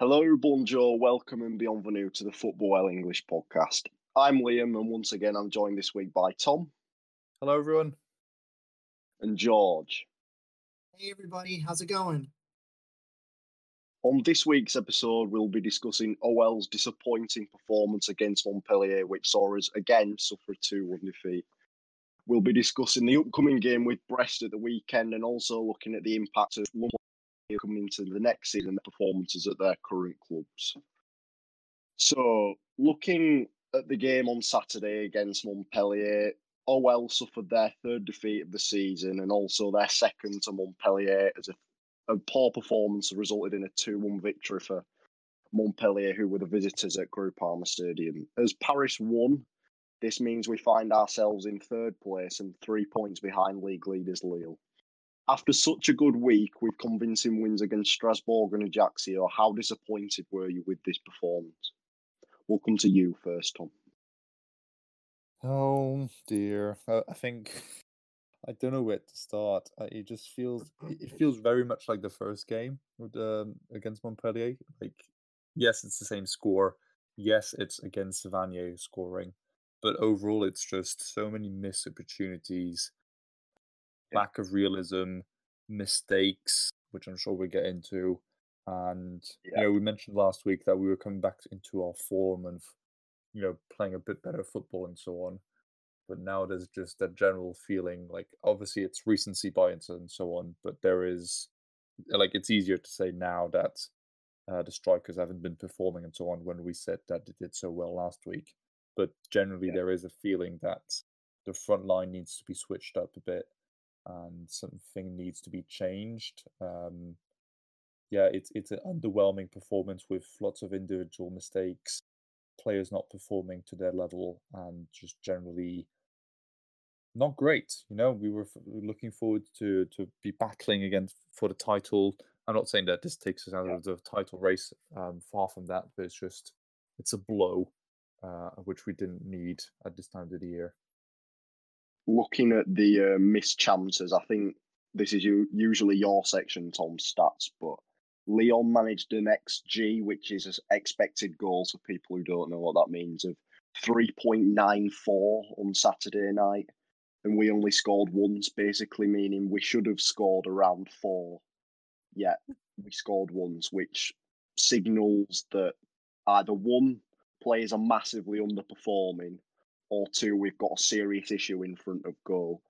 Hello, bonjour, welcome and bienvenue to the Football Well English podcast. I'm Liam, and once again, I'm joined this week by Tom Hello, everyone. and George. Hey everybody, how's it going? On this week's episode, we'll be discussing OL's disappointing performance against Montpellier, which saw us again suffer a 2 1 defeat. We'll be discussing the upcoming game with Brest at the weekend and also looking at the impact of Montpellier coming into the next season, the performances at their current clubs. So, looking at the game on Saturday against Montpellier, OL suffered their third defeat of the season and also their second to Montpellier as a, a poor performance resulted in a 2 1 victory for Montpellier, who were the visitors at Groupama Stadium. As Paris won, this means we find ourselves in third place and three points behind league leaders Lille. After such a good week with convincing wins against Strasbourg and Ajaccio, how disappointed were you with this performance? We'll come to you first, Tom. Oh dear. I think I don't know where to start. Uh, it just feels it feels very much like the first game with, um, against Montpellier. Like, yes, it's the same score. Yes, it's against Savanier scoring, but overall, it's just so many missed opportunities, Yeah. lack of realism, mistakes, which I'm sure we'll get into. And you Yeah. know, we mentioned last week that we were coming back into our form and you know playing a bit better football and so on but now there's just that general feeling like obviously it's recency bias and so on but there is like it's easier to say now that uh, the strikers haven't been performing and so on when we said that they did so well last week but generally Yeah. there is a feeling that the front line needs to be switched up a bit and something needs to be changed um yeah it's it's an underwhelming performance with lots of individual mistakes players not performing to their level and just generally not great. You know, we were f- looking forward to to be battling again for the title. I'm not saying that this takes us out Yeah. of the title race. Um, far from that, but it's just it's a blow, uh, which we didn't need at this time of the year. Looking at the uh, missed chances, I think this is u- usually your section, Tom, stats, but Lyon managed an XG, which is expected goals for people who don't know what that means, of 3.94 on Saturday night. And we only scored once, basically meaning we should have scored around four. Yet we scored once, which signals that either one, players are massively underperforming, or two, we've got a serious issue in front of goal.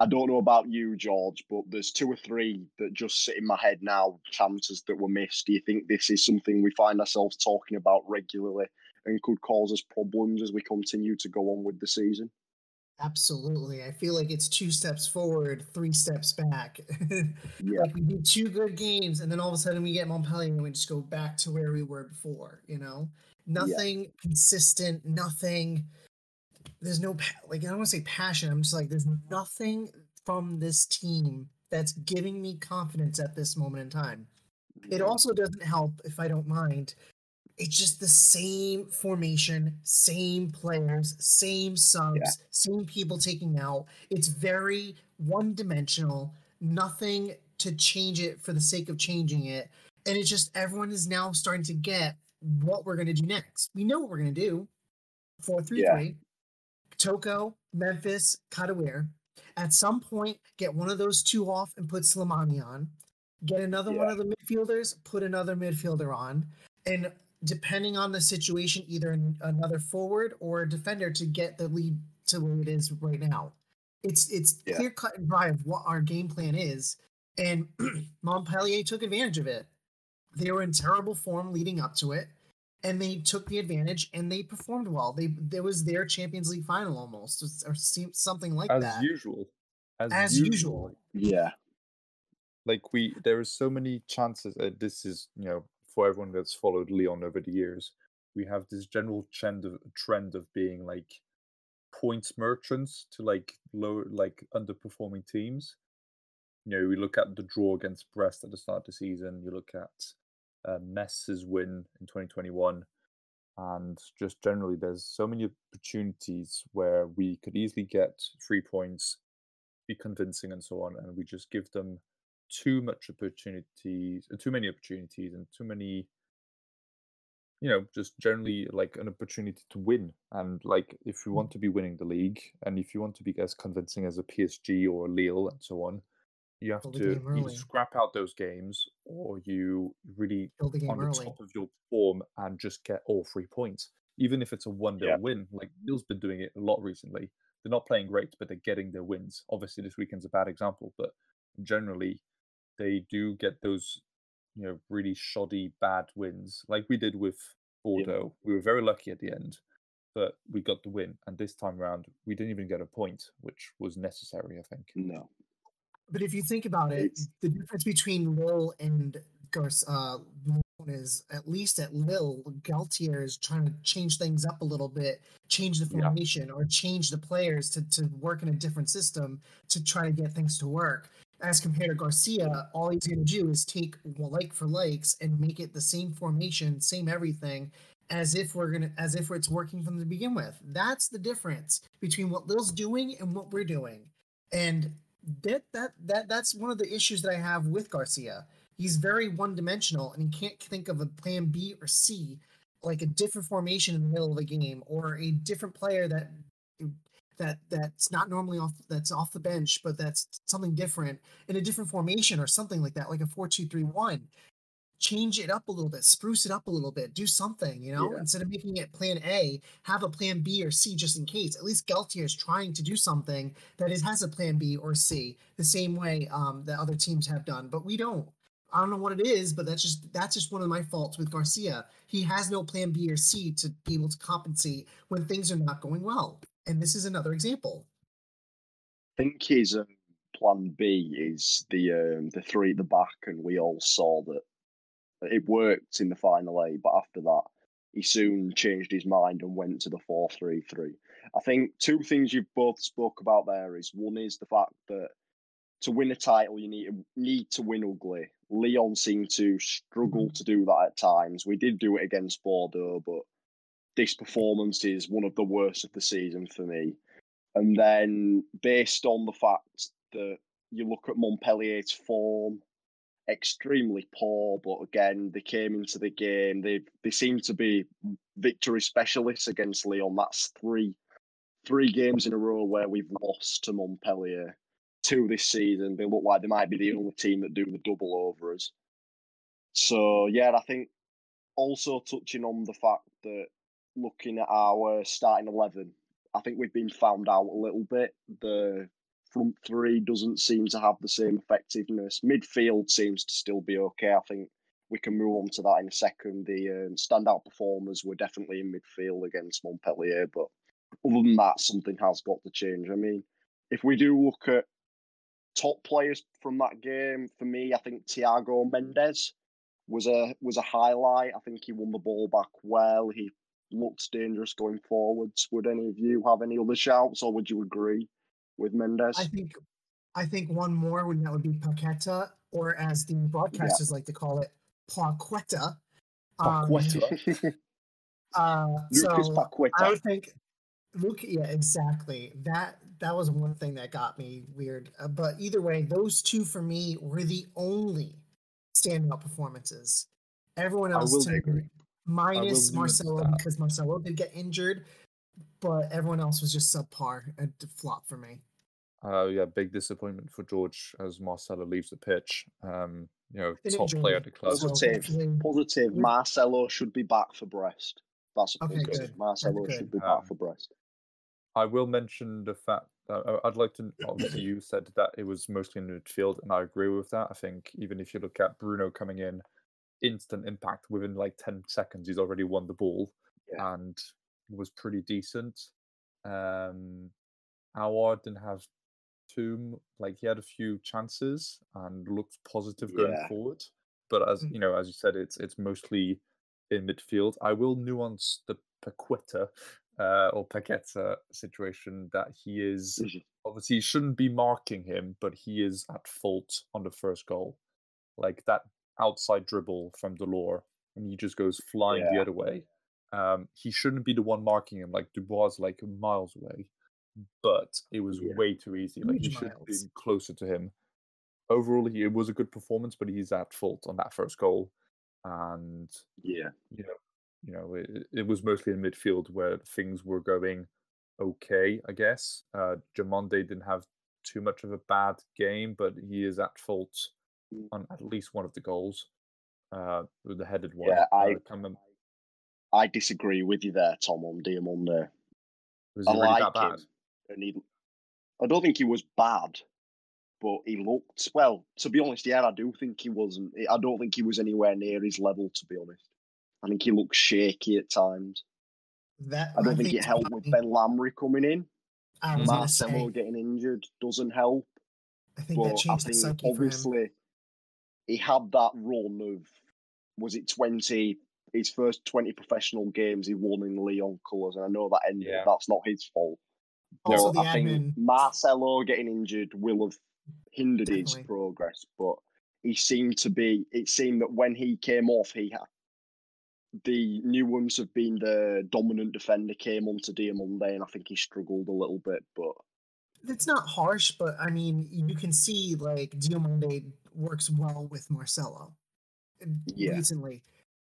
I don't know about you, George, but there's two or three that just sit in my head now, chances that were missed. Do you think this is something we find ourselves talking about regularly and could cause us problems as we continue to go on with the season? Absolutely. I feel like it's two steps forward, three steps back. Yeah. like we do two good games, and then all of a sudden we get Montpellier and we just go back to where we were before, you know? Nothing consistent, nothing. There's no, like, I don't want to say passion. I'm just like, there's nothing from this team that's giving me confidence at this moment in time. It also doesn't help if I don't mind. It's just the same formation, same players, same subs, same people taking out. It's very one dimensional, nothing to change it for the sake of changing it. And it's just everyone is now starting to get what we're going to do next. We know what we're going to do 4 3 Yeah. 3. Toko, Memphis, Kadewere. At some point, get one of those two off and put Slimani on. Get another one of the midfielders, put another midfielder on. And depending on the situation, either another forward or a defender to get the lead to where it is right now. It's it's Yeah. clear cut and dry of what our game plan is. And Montpellier took advantage of it. They were in terrible form leading up to it, and they took the advantage and they performed well. They there was their Champions League final almost, or something like that. As that. usual, as, As usual. Yeah. like we there are so many chances uh, this is you know for everyone that's followed leon over the years we have this general trend of trend of being like points merchants to like low like underperforming teams you know we look at the draw against brest at the start of the season you look at uh, Metz's win in 2021 and just generally there's so many opportunities where we could easily get three points be convincing and so on and we just give them too much opportunities, uh, too many opportunities, and too many you know, just generally like an opportunity to win. And like, if you want to be winning the league, and if you want to be as convincing as a PSG or a Lille and so on, you have the to game either early. scrap out those games or you really Kill the game on the early. top of your form and just get all three points. Even if it's a one 0 Yeah. win, like Lille's been doing it a lot recently. They're not playing great, but they're getting their wins. Obviously, this weekend's a bad example, but generally, they do get those, you know, really shoddy bad wins, like we did with Bordeaux. We were very lucky at the end, but we got the win. And this time around, we didn't even get a point, which was necessary, I think. No. But if you think about it, It's- the difference between Lille and Garce uh, is at least at Lille Galtier is trying to change things up a little bit, change the Yeah. formation or change the players to, to work in a different system to try to get things to work. As compared to Garcia, all he's going to do is take like for likes and make it the same formation, same everything, as if we're gonna, as if it's working from the begin with. That's the difference between what Lille's doing and what we're doing. And that that that that's one of the issues that I have with Garcia. He's very one dimensional and he can't think of a plan B or C, like a different formation in the middle of a game or a different player that that that's not normally off that's off the bench, but that's something different in a different formation or something like that, like a four two three one. Change it up a little bit, spruce it up a little bit, do something, you know, Yeah. instead of making it plan A, have a plan B or C just in case. At least Galtier is trying to do something that is has a plan B or C, the same way um, that other teams have done, but we don't. I don't know what it is, but that's just that's just one of my faults with Garcia. He has no plan B or C to be able to compensate when things are not going well, and this is another example. I think his um, plan B is the um, the three at the back, and we all saw that it worked in the final eight. But after that, he soon changed his mind and went to the four three three. I think two things you've both spoke about there is one is the fact that to win a title you need need to win ugly. Lyon seemed to struggle mm. to do that at times. We did do it against Bordeaux, but this performance is one of the worst of the season for me. And then based on the fact that you look at Montpellier's form, extremely poor, but again, they came into the game. They they seem to be victory specialists against Lyon. That's three three games in a row where we've lost to Montpellier. Two this season. They look like they might be the only team that do the double over us. So yeah, I think also touching on the fact that looking at our starting eleven, I think we've been found out a little bit. The front three doesn't seem to have the same effectiveness. Midfield seems to still be okay. I think we can move on to that in a second. The um, standout performers were definitely in midfield against Montpellier, but other than that, something has got to change. I mean, if we do look at top players from that game, for me, I think Thiago Mendes was a was a highlight. I think he won the ball back well. He looked dangerous going forwards. Would any of you have any other shouts, or would you agree with Mendes? I think I think one more when that would be Paqueta, or as the broadcasters like to call it, Paqueta. Um, Paqueta. Uh, Lucas so Paqueta. I would think Luke, yeah, exactly. That that was one thing that got me weird. Uh, but either way, those two for me were the only standout performances. Everyone I else will to agree. minus Marcelo because Marcelo did get injured, but everyone else was just subpar and flop for me. Uh, yeah, big disappointment for George as Marcelo leaves the pitch. Um, you know, top player injured, at the club. Positive. hopefully- Positive. Marcelo should be back for Brest. That's Okay, positive. good. Marcelo That's should good. be back Um, for Brest. I will mention the fact that I- I'd like to. Obviously, you said that it was mostly in the midfield, and I agree with that. I think even if you look at Bruno coming in, instant impact within like ten seconds, he's already won the ball, Yeah. and was pretty decent. Um, Aouar didn't have too like he had a few chances and looked positive going Yeah. forward, but as Mm. you know, as you said, it's it's mostly in midfield. I will nuance the Paqueta uh, or Paqueta situation that he is Mhm. obviously you shouldn't be marking him, but he is at fault on the first goal. Like that outside dribble from Delort, and he just goes flying the other way. Um, he shouldn't be the one marking him. Like Dubois is like miles away, but it was Yeah. way too easy. Like he should have been closer to him. Overall, he, it was a good performance, but he's at fault on that first goal, and Yeah. you know, you know, it, it was mostly in midfield where things were going okay, I guess. Uh, Diomande didn't have too much of a bad game, but he is at fault Mm. on at least one of the goals, uh, with the headed one. Yeah, I- uh, remember- I disagree with you there, Tom, on Diomande. was I really like that bad? him, and he, I don't think he was bad, but he looked well. To be honest, yeah, I do think he wasn't. I don't think he was anywhere near his level. To be honest, I think he looked shaky at times. That I don't think it it's helped with. Benlamri coming in. I Marcelo say, getting injured doesn't help. I think that But I changed the think for him. obviously he had that run of was it twenty his first twenty professional games he won in Lyon colours, and I know that ended. Yeah. That's not his fault. Also, No, the I think admin. Marcelo getting injured will have hindered his progress, but he seemed to be. It seemed that when he came off, he had the new ones have been the dominant defender came onto Diomande, and I think he struggled a little bit. But It's not harsh, but I mean, you can see like Diomande works well with Marcelo Yeah. recently.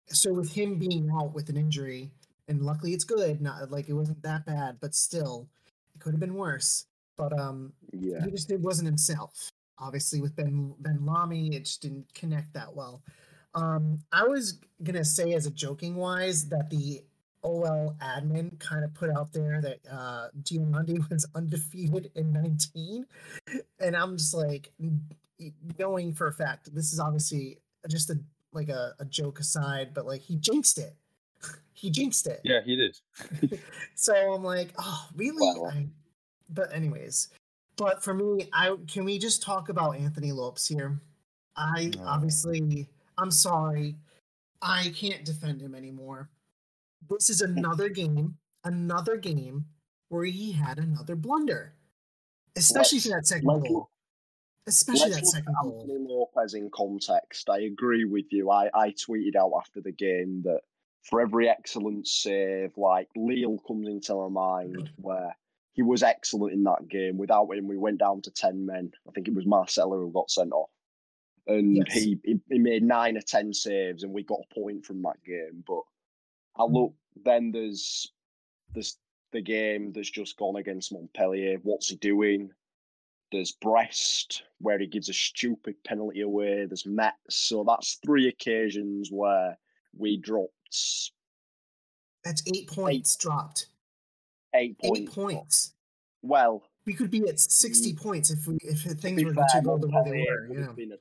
So with him being out with an injury, and luckily it's good, not like it wasn't that bad, but still, it could have been worse. But um, yeah, he just it wasn't himself. Obviously, with Ben Benlamri, it just didn't connect that well. Um, I was gonna say as a joking wise that the OL admin kind of put out there that uh Diomande was undefeated in 19, and I'm just like knowing for a fact this is obviously just a like a, a joke aside, but like he jinxed it. he jinxed it. Yeah, he did. So I'm like, oh, really? Well. I, but anyways, but for me, I can we just talk about Anthony Lopes here? I No. obviously, I'm sorry, I can't defend him anymore. This is another game, another game where he had another blunder, especially for that 2nd let's goal. Especially that Let's look second goal. Anthony Lopes in context. I agree with you. I, I tweeted out after the game that for every excellent save, like Lille comes into my mind where he was excellent in that game. Without him, we went down to 10 men. I think it was Marcelo who got sent off. And Yes. he, he he made nine or 10 saves and we got a point from that game. But I mm. look, then there's, there's the game that's just gone against Montpellier. What's he doing? There's Brest, where he gives a stupid penalty away. There's Metz. So that's three occasions where we dropped That's eight points dropped. eight points. Eight points. Well, We could be at 60 mm, points if we if things be were fair, to go the way they Montpellier were. would have been a,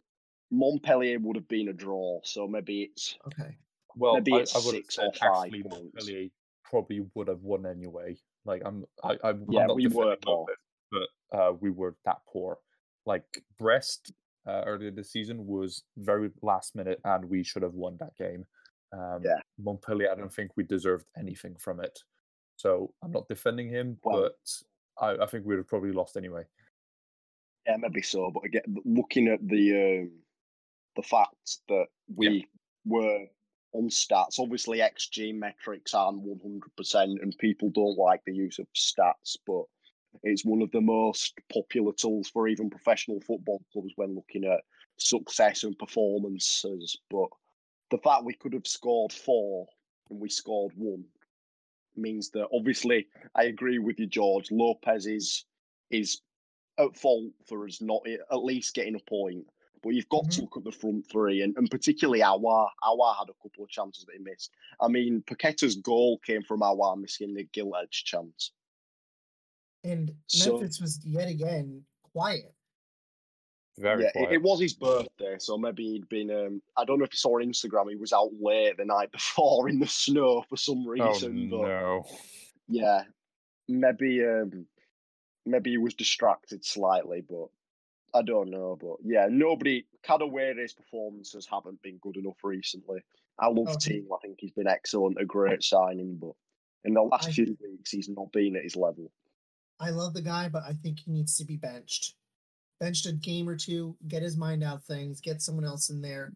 Montpellier would have been a draw. So maybe it's Okay. Well, Maybe I, it's I would have six said or five actually points. Montpellier probably would have won anyway. Like I'm, I, I'm, Yeah, I'm not we were defending poor. Uh, we were that poor. Like Brest uh, earlier this season was very last minute, and we should have won that game. Um, Yeah. Montpellier, I don't think we deserved anything from it. So I'm not defending him, Well- but I, I think we would have probably lost anyway. yeah, maybe so. But again, looking at the um, the fact that we were on stats, obviously XG metrics aren't one hundred percent, and people don't like the use of stats, but it's one of the most popular tools for even professional football clubs when looking at success and performances. But the fact we could have scored four and we scored one means that obviously I agree with you, George. Lopes is is at fault for us not at least getting a point. But you've got to Mhm. look at the front three, and, and particularly Aouar. Aouar had a couple of chances that he missed. I mean, Paqueta's goal came from Aouar missing the gilt edge chance. And So- Memphis was yet again quiet. Very yeah, quiet. it, it was his birthday, so maybe he'd been. Um, I don't know if you saw on Instagram. He was out late the night before in the snow for some oh reason. but no! yeah, maybe um, maybe he was distracted slightly, but I don't know. But yeah, nobody Kadewere's performances haven't been good enough recently. I love Okay. Team. I think he's been excellent, a great signing, but in the last I- few weeks he's not been at his level. I love the guy, but I think he needs to be benched. Benched a game or two, get his mind out of things, get someone else in there,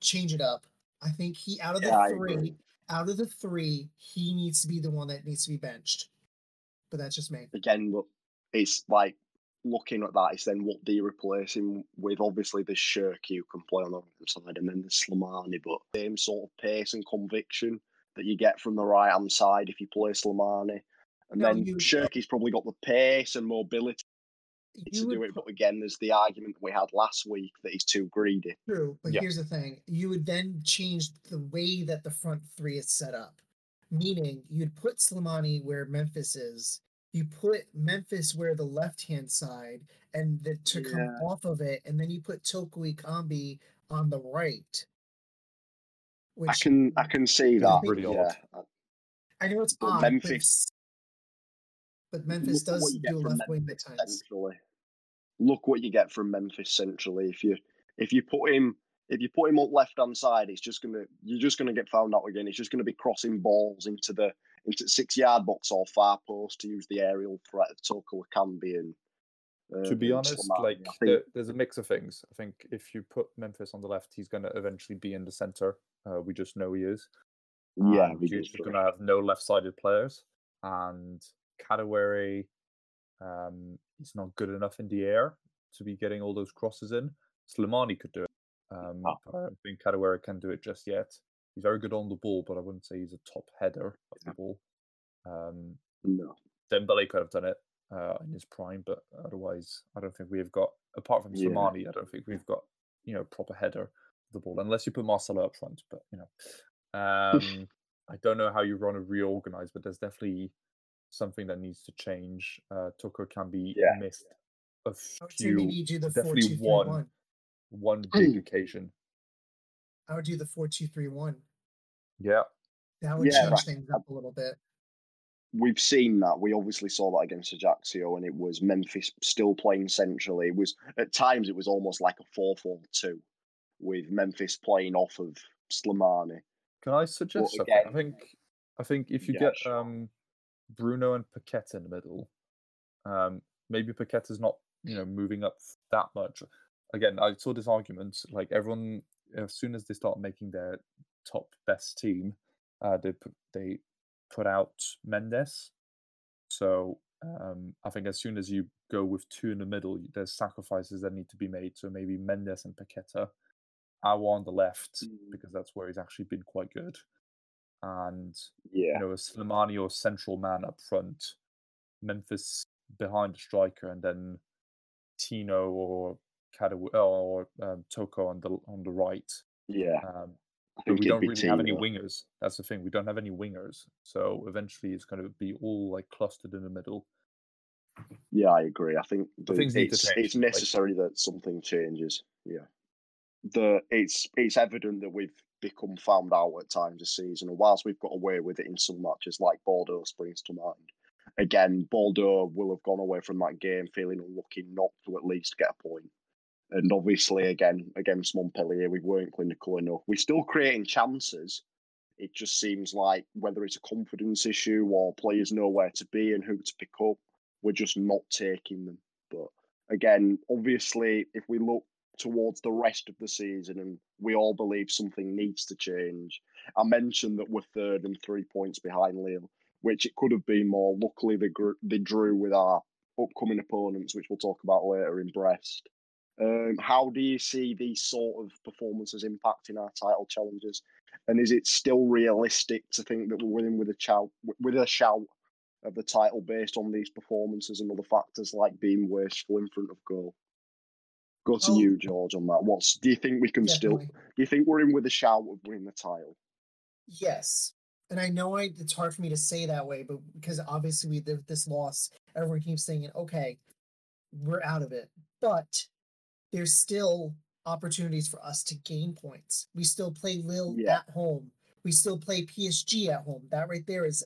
change it up. I think he out of the Yeah, I three, out of the three, he needs to be the one that needs to be benched. But that's just me. Again, but it's like looking at that. It's then what do you replace him with? Obviously, there's Cherki who can play on the right side, and then there's Slimani, but same sort of pace and conviction. that you get from the right hand side if you play Slimani. And No, then you- Cherki's probably got the pace and mobility to do it. But again, there's the argument we had last week that he's too greedy. True, but Yeah. here's the thing: you would then change the way that the front three is set up, meaning you'd put Slimani where Memphis is. You put Memphis where the left-hand side, and the, to come Yeah. off of it, and then you put Toko Ekambi on the right. Which I can I can see that. really yeah. I know it's odd, Memphis- but, Memphis Look does do left wing at times. centrally. Look what you get from Memphis centrally. If you if you put him if you put him up left hand side, it's just gonna you're just gonna get found out again. It's just gonna be crossing balls into the into the six yard box or far post to use the aerial threat of Toko Ekambi and. Uh, to be honest, Slimani. like think there, there's a mix of things. I think if you put Memphis on the left, he's going to eventually be in the center. Uh, we just know he is. yeah, and we you're just just going to have no left-sided players, and Kadewere, um, he's not good enough in the air to be getting all those crosses in. Slimani could do it. Um, Ah. I don't think Kadewere can do it just yet. He's very good on the ball, but I wouldn't say he's a top header of the ball. Um, no. Dembele could have done it uh, in his prime, but otherwise, I don't think we've got apart from Yeah. Slimani, I don't think we've got you know proper header of the ball unless you put Marcelo up front. But you know, um, I don't know how you want to reorganize, but there's definitely something that needs to change. Uh, Toko can be Yeah. missed a I would say few, maybe do the four definitely two three one. one. one big occasion. I would do the four two three one. Yeah, That would Yeah, change right. things up a little bit. we've seen that. We obviously saw that against Ajaccio, and it was Memphis still playing centrally. It was at times it was almost like a 4-4-2 with Memphis playing off of Slimani. Can I suggest something? I think I think if you Yeah, get sure. um Bruno and Paqueta in the middle, um maybe is not you know moving up that much. Again, I saw this argument like everyone as soon as they start making their top best team, uh, they put, they put out Mendes. So um, I think as soon as you go with two in the middle, there's sacrifices that need to be made. So maybe Mendes and Paqueta, Awa on the left Mm. because that's where he's actually been quite good, and Yeah, you know a Slimani or central man up front, Memphis behind the striker, and then Tino or Kadaw- or um, Toko on the on the right. yeah. Um, but we don't really have any wingers. That's the thing. We don't have any wingers. So eventually, it's going to be all like clustered in the middle. Yeah, I agree. I think The things need to it's, change, it's like- necessary that something changes. Yeah, the it's it's evident that we've become found out at times this season, and whilst we've got away with it in some matches, like Bordeaux springs to mind. Again, Bordeaux will have gone away from that game feeling unlucky not to at least get a point. And obviously, again against Montpellier, we weren't clinical enough. We're still creating chances. It just seems like whether it's a confidence issue or players know where to be and who to pick up, we're just not taking them. But again, obviously, if we look towards the rest of the season and we all believe something needs to change, I mentioned that we're third and three points behind Lille, which it could have been more. Luckily, they, gr- they drew with our upcoming opponents, which we'll talk about later in Brest. Um, how do you see these sort of performances impacting our title challenges? And is it still realistic to think that we're winning with a shout, with a shout of the title based on these performances and other factors like being wasteful in front of goal? Go to Well- you, George, on that. What's do you think we can still? Do you think we're in with a shout of winning the title? Yes. And I know I, it's hard for me to say that way, but because obviously we this loss, everyone keeps saying, okay, we're out of it. But there's still opportunities for us to gain points. We still play Lille Yeah. at home. We still play PSG at home. That right there is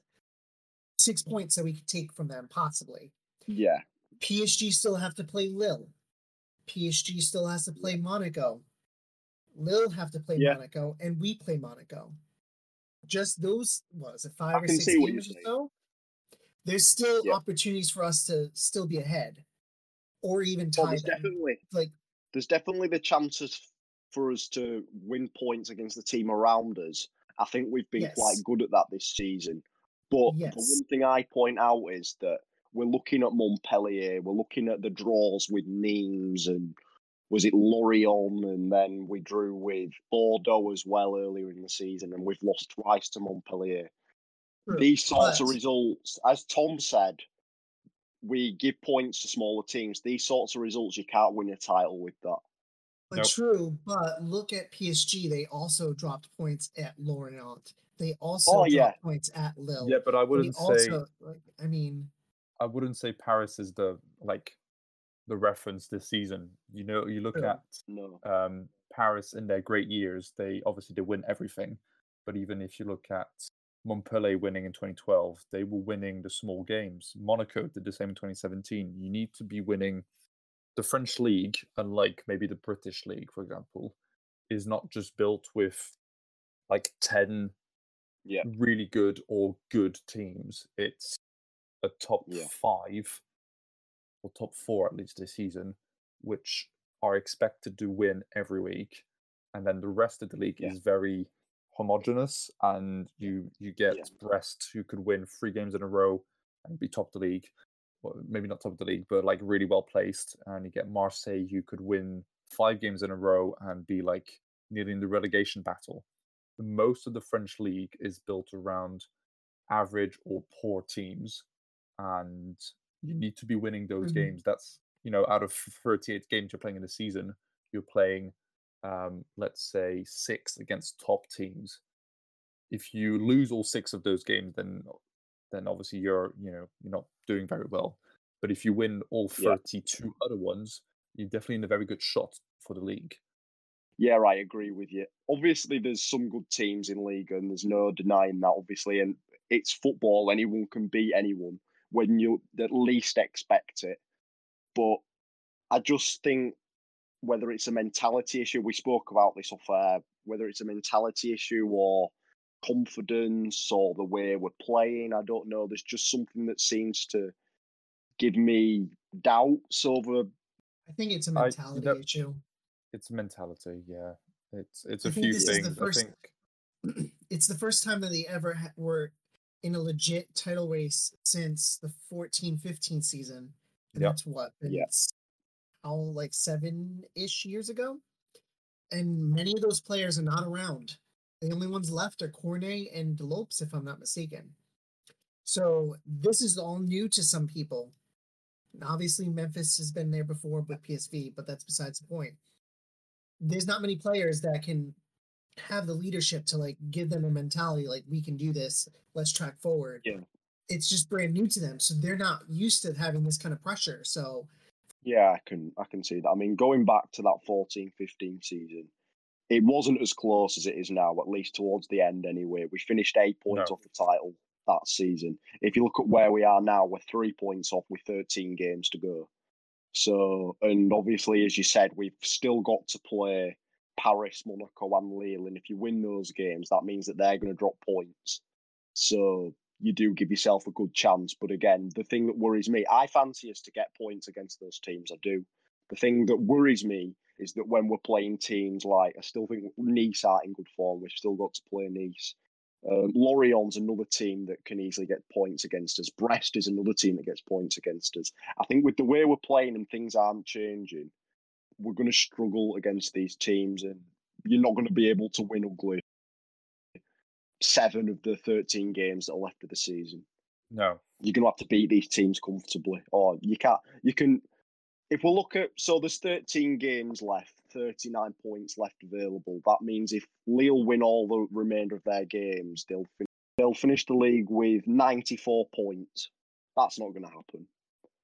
six points that we could take from them, possibly. Yeah, PSG still have to play Lille. PSG still has to play Monaco. Lille have to play Yeah. Monaco, and we play Monaco. Just those, what is it, five I or six games or so? There's still Yeah. opportunities for us to still be ahead, or even well, tie there's them. definitely Like there's definitely the chances for us to win points against the team around us. I think we've been quite good at that this season. But the one thing I point out is that we're looking at Montpellier, we're looking at the draws with Nimes, and was it Lorient, and then we drew with Bordeaux as well earlier in the season, and we've lost twice to Montpellier. True, These sorts of results, as Tom said, we give points to smaller teams. These sorts of results, you can't win a title with that. But Nope. true, but look at PSG. They also dropped points at Lorient. They also Oh, dropped yeah. points at Lille. Yeah, but I wouldn't say also, like, I mean, I wouldn't say Paris is the like the reference this season. You know, you look at No. um, Paris in their great years. They obviously they win everything, but even if you look at Montpellier winning in 2012, they were winning the small games. Monaco did the same in 2017. You need to be winning the French league, unlike maybe the British league, for example, is not just built with like 10 Yeah. really good or good teams. It's a top Yeah. five or top four at least this season, which are expected to win every week, and then the rest of the league Yeah. is very homogenous, and you you get Yeah. Brest who could win three games in a row and be top of the league, well, maybe not top of the league, but like really well placed, and you get Marseille who could win five games in a row and be like nearly in the relegation battle. Most of the French league is built around average or poor teams, and you need to be winning those Mhm. games. That's you know, out of 38 games you're playing in a season, you're playing, um, let's say, six against top teams. If you lose all six of those games, then then obviously you're you know you're not doing very well. But if you win all Yeah. 32 other ones, you're definitely in a very good shot for the league. Yeah, I agree with you. Obviously, there's some good teams in league, and there's no denying that. Obviously, and it's football; anyone can beat anyone when you at least expect it. But I just think whether it's a mentality issue, we spoke about this off air, whether it's a mentality issue or confidence or the way we're playing, I don't know. There's just something that seems to give me doubts over. I think it's a you mentality know- issue. It's mentality, yeah. It's it's I a think few this is the things. first- I think it's the first time that they ever ha- were in a legit title race since the 14-15 season. And Yep. that's what been Yeah. s- how like seven-ish years ago? And many of those players are not around. The only ones left are cornet and Lopes, if i'm not mistaken. So this is all new to some people. And obviously memphis has been there before with psv but that's besides the point. There's not many players that can have the leadership to like give them a mentality like we can do this let's track forward Yeah. it's just brand new to them so they're not used to having this kind of pressure so Yeah, I can I can see that. I mean, going back to that 14-15 season, it wasn't as close as it is now, at least towards the end anyway. We finished eight points No. off the title that season. If you look at where we are now, we're three points off with 13 games to go. So, and obviously, as you said, we've still got to play Paris, Monaco, and Lille. And if you win those games, that means that they're going to drop points. So you do give yourself a good chance. But again, the thing that worries me, I fancy us to get points against those teams. I do. The thing that worries me is that when we're playing teams like, I still think Nice aren't in good form. We've still got to play Nice. Um, Lorient's another team that can easily get points against us. Brest is another team that gets points against us. I think with the way we're playing and things aren't changing, we're going to struggle against these teams, and you're not going to be able to win ugly seven of the 13 games that are left of the season. no. You're going to have to beat these teams comfortably, or you can't. You can. If we look at so there's 13 games left, 39 points left available. That means if Lille win all the remainder of their games, they'll fin- they'll finish the league with 94 points. That's not going to happen.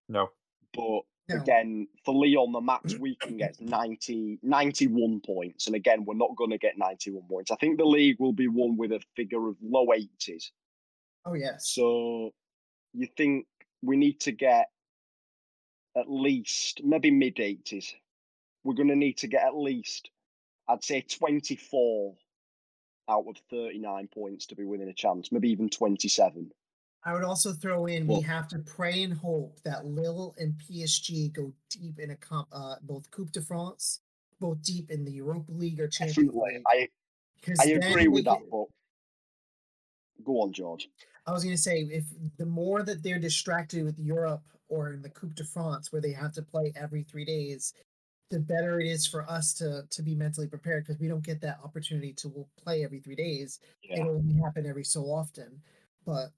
No. But No. again, for Lyon, the max we can get is 90, 91 points. And again, we're not going to get 91 points. I think the league will be won with a figure of low 80s. oh yes So you think we need to get at least maybe mid 80s. We're going to need to get at least, I'd say, 24 out of 39 points to be winning a chance, maybe even 27. I would also throw in Well- we have to pray and hope that Lille and PSG go deep in a comp, uh, both Coupe de France, both deep in the Europa League or Champions League. I, I agree with that, but go on, George. I was going to say if the more that they're distracted with Europe or in the Coupe de France, where they have to play every three days, the better it is for us to to be mentally prepared because we don't get that opportunity to play every three days. Yeah. It only happen every so often. But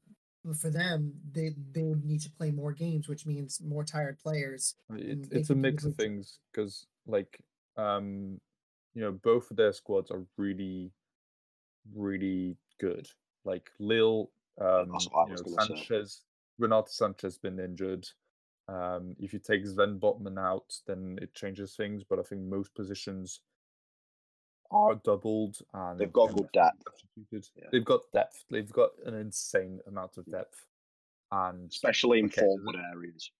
for them, they they would need to play more games, which means more tired players. I mean, and It, it's a mix of things because, like, um, you know, both of their squads are really, really good. Like Lille, um, that's you know. Sanches, Renato Sanches been injured. Um, if you take Sven Botman out, then it changes things. But I think most positions are doubled, and They've got good depth. Yeah. They've got depth. They've got an insane amount of depth, and especially in Okay, forward areas.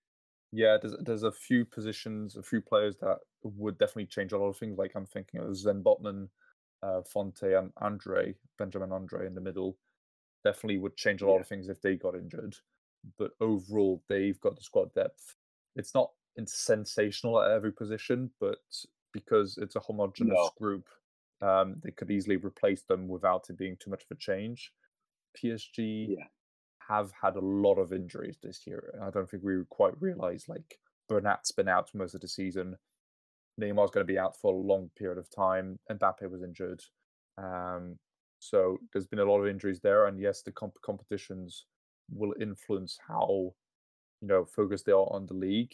yeah, there's there's a few positions, a few players that would definitely change a lot of things. Like I'm thinking of Sven Botman, uh, Fonte, and Andre, Benjamin Andre in the middle. Definitely would change a lot Yeah. of things if they got injured. But overall, they've got the squad depth. It's not sensational at every position, but because it's a homogenous No. group, um, they could easily replace them without it being too much of a change. PSG Yeah. have had a lot of injuries this year. I don't think we quite realize like Bernat's been out most of the season. Neymar's going to be out for a long period of time. Mbappe was injured. Um, so there's been a lot of injuries there. And yes, the comp- competitions will influence how, you know, focused they are on the league.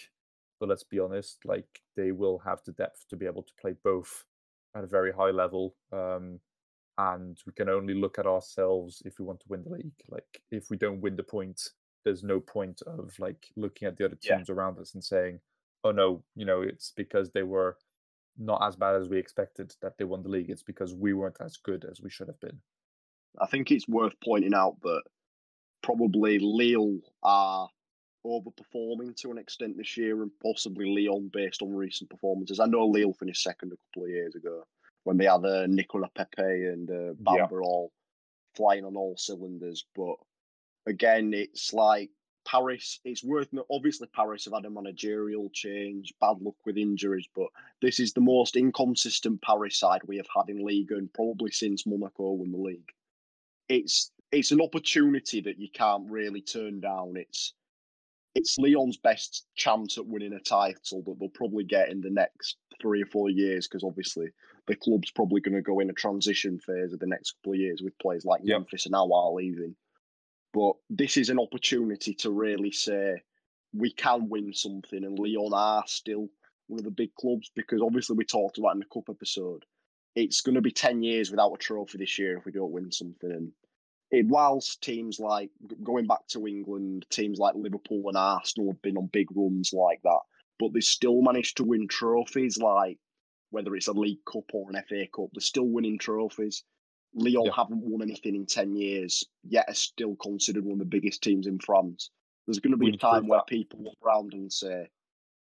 But let's be honest, like they will have the depth to be able to play both at a very high level. Um, and we can only look at ourselves if we want to win the league. Like if we don't win the point, there's no point of like looking at the other Yeah. teams around us and saying, "Oh no, you know, it's because they were not as bad as we expected that they won the league. It's because we weren't as good as we should have been." I think it's worth pointing out that probably Lille are overperforming to an extent this year, and possibly Lyon based on recent performances. I know Lille finished second a couple of years ago when they had uh, Nicolas Pepe and uh, Yeah. All flying on all cylinders. But again, it's like Paris. It's worth obviously Paris have had a managerial change, bad luck with injuries, but this is the most inconsistent Paris side we have had in league and probably since Monaco won the league. It's it's an opportunity that you can't really turn down. It's it's Lyon's best chance at winning a title that they'll probably get in the next three or four years because obviously the club's probably going to go in a transition phase of the next couple of years with players like Yep. Memphis and Aouar leaving. But this is an opportunity to really say we can win something, and Leon are still one of the big clubs because obviously we talked about in the cup episode. It's going to be ten years without a trophy this year if we don't win something, and it, whilst teams like going back to England, teams like Liverpool and Arsenal have been on big runs like that, but they still managed to win trophies like whether it's a League Cup or an FA Cup, they're still winning trophies. Lyon Yeah. haven't won anything in 10 years, yet are still considered one of the biggest teams in France. There's going to be a We've time where that. people look around and say,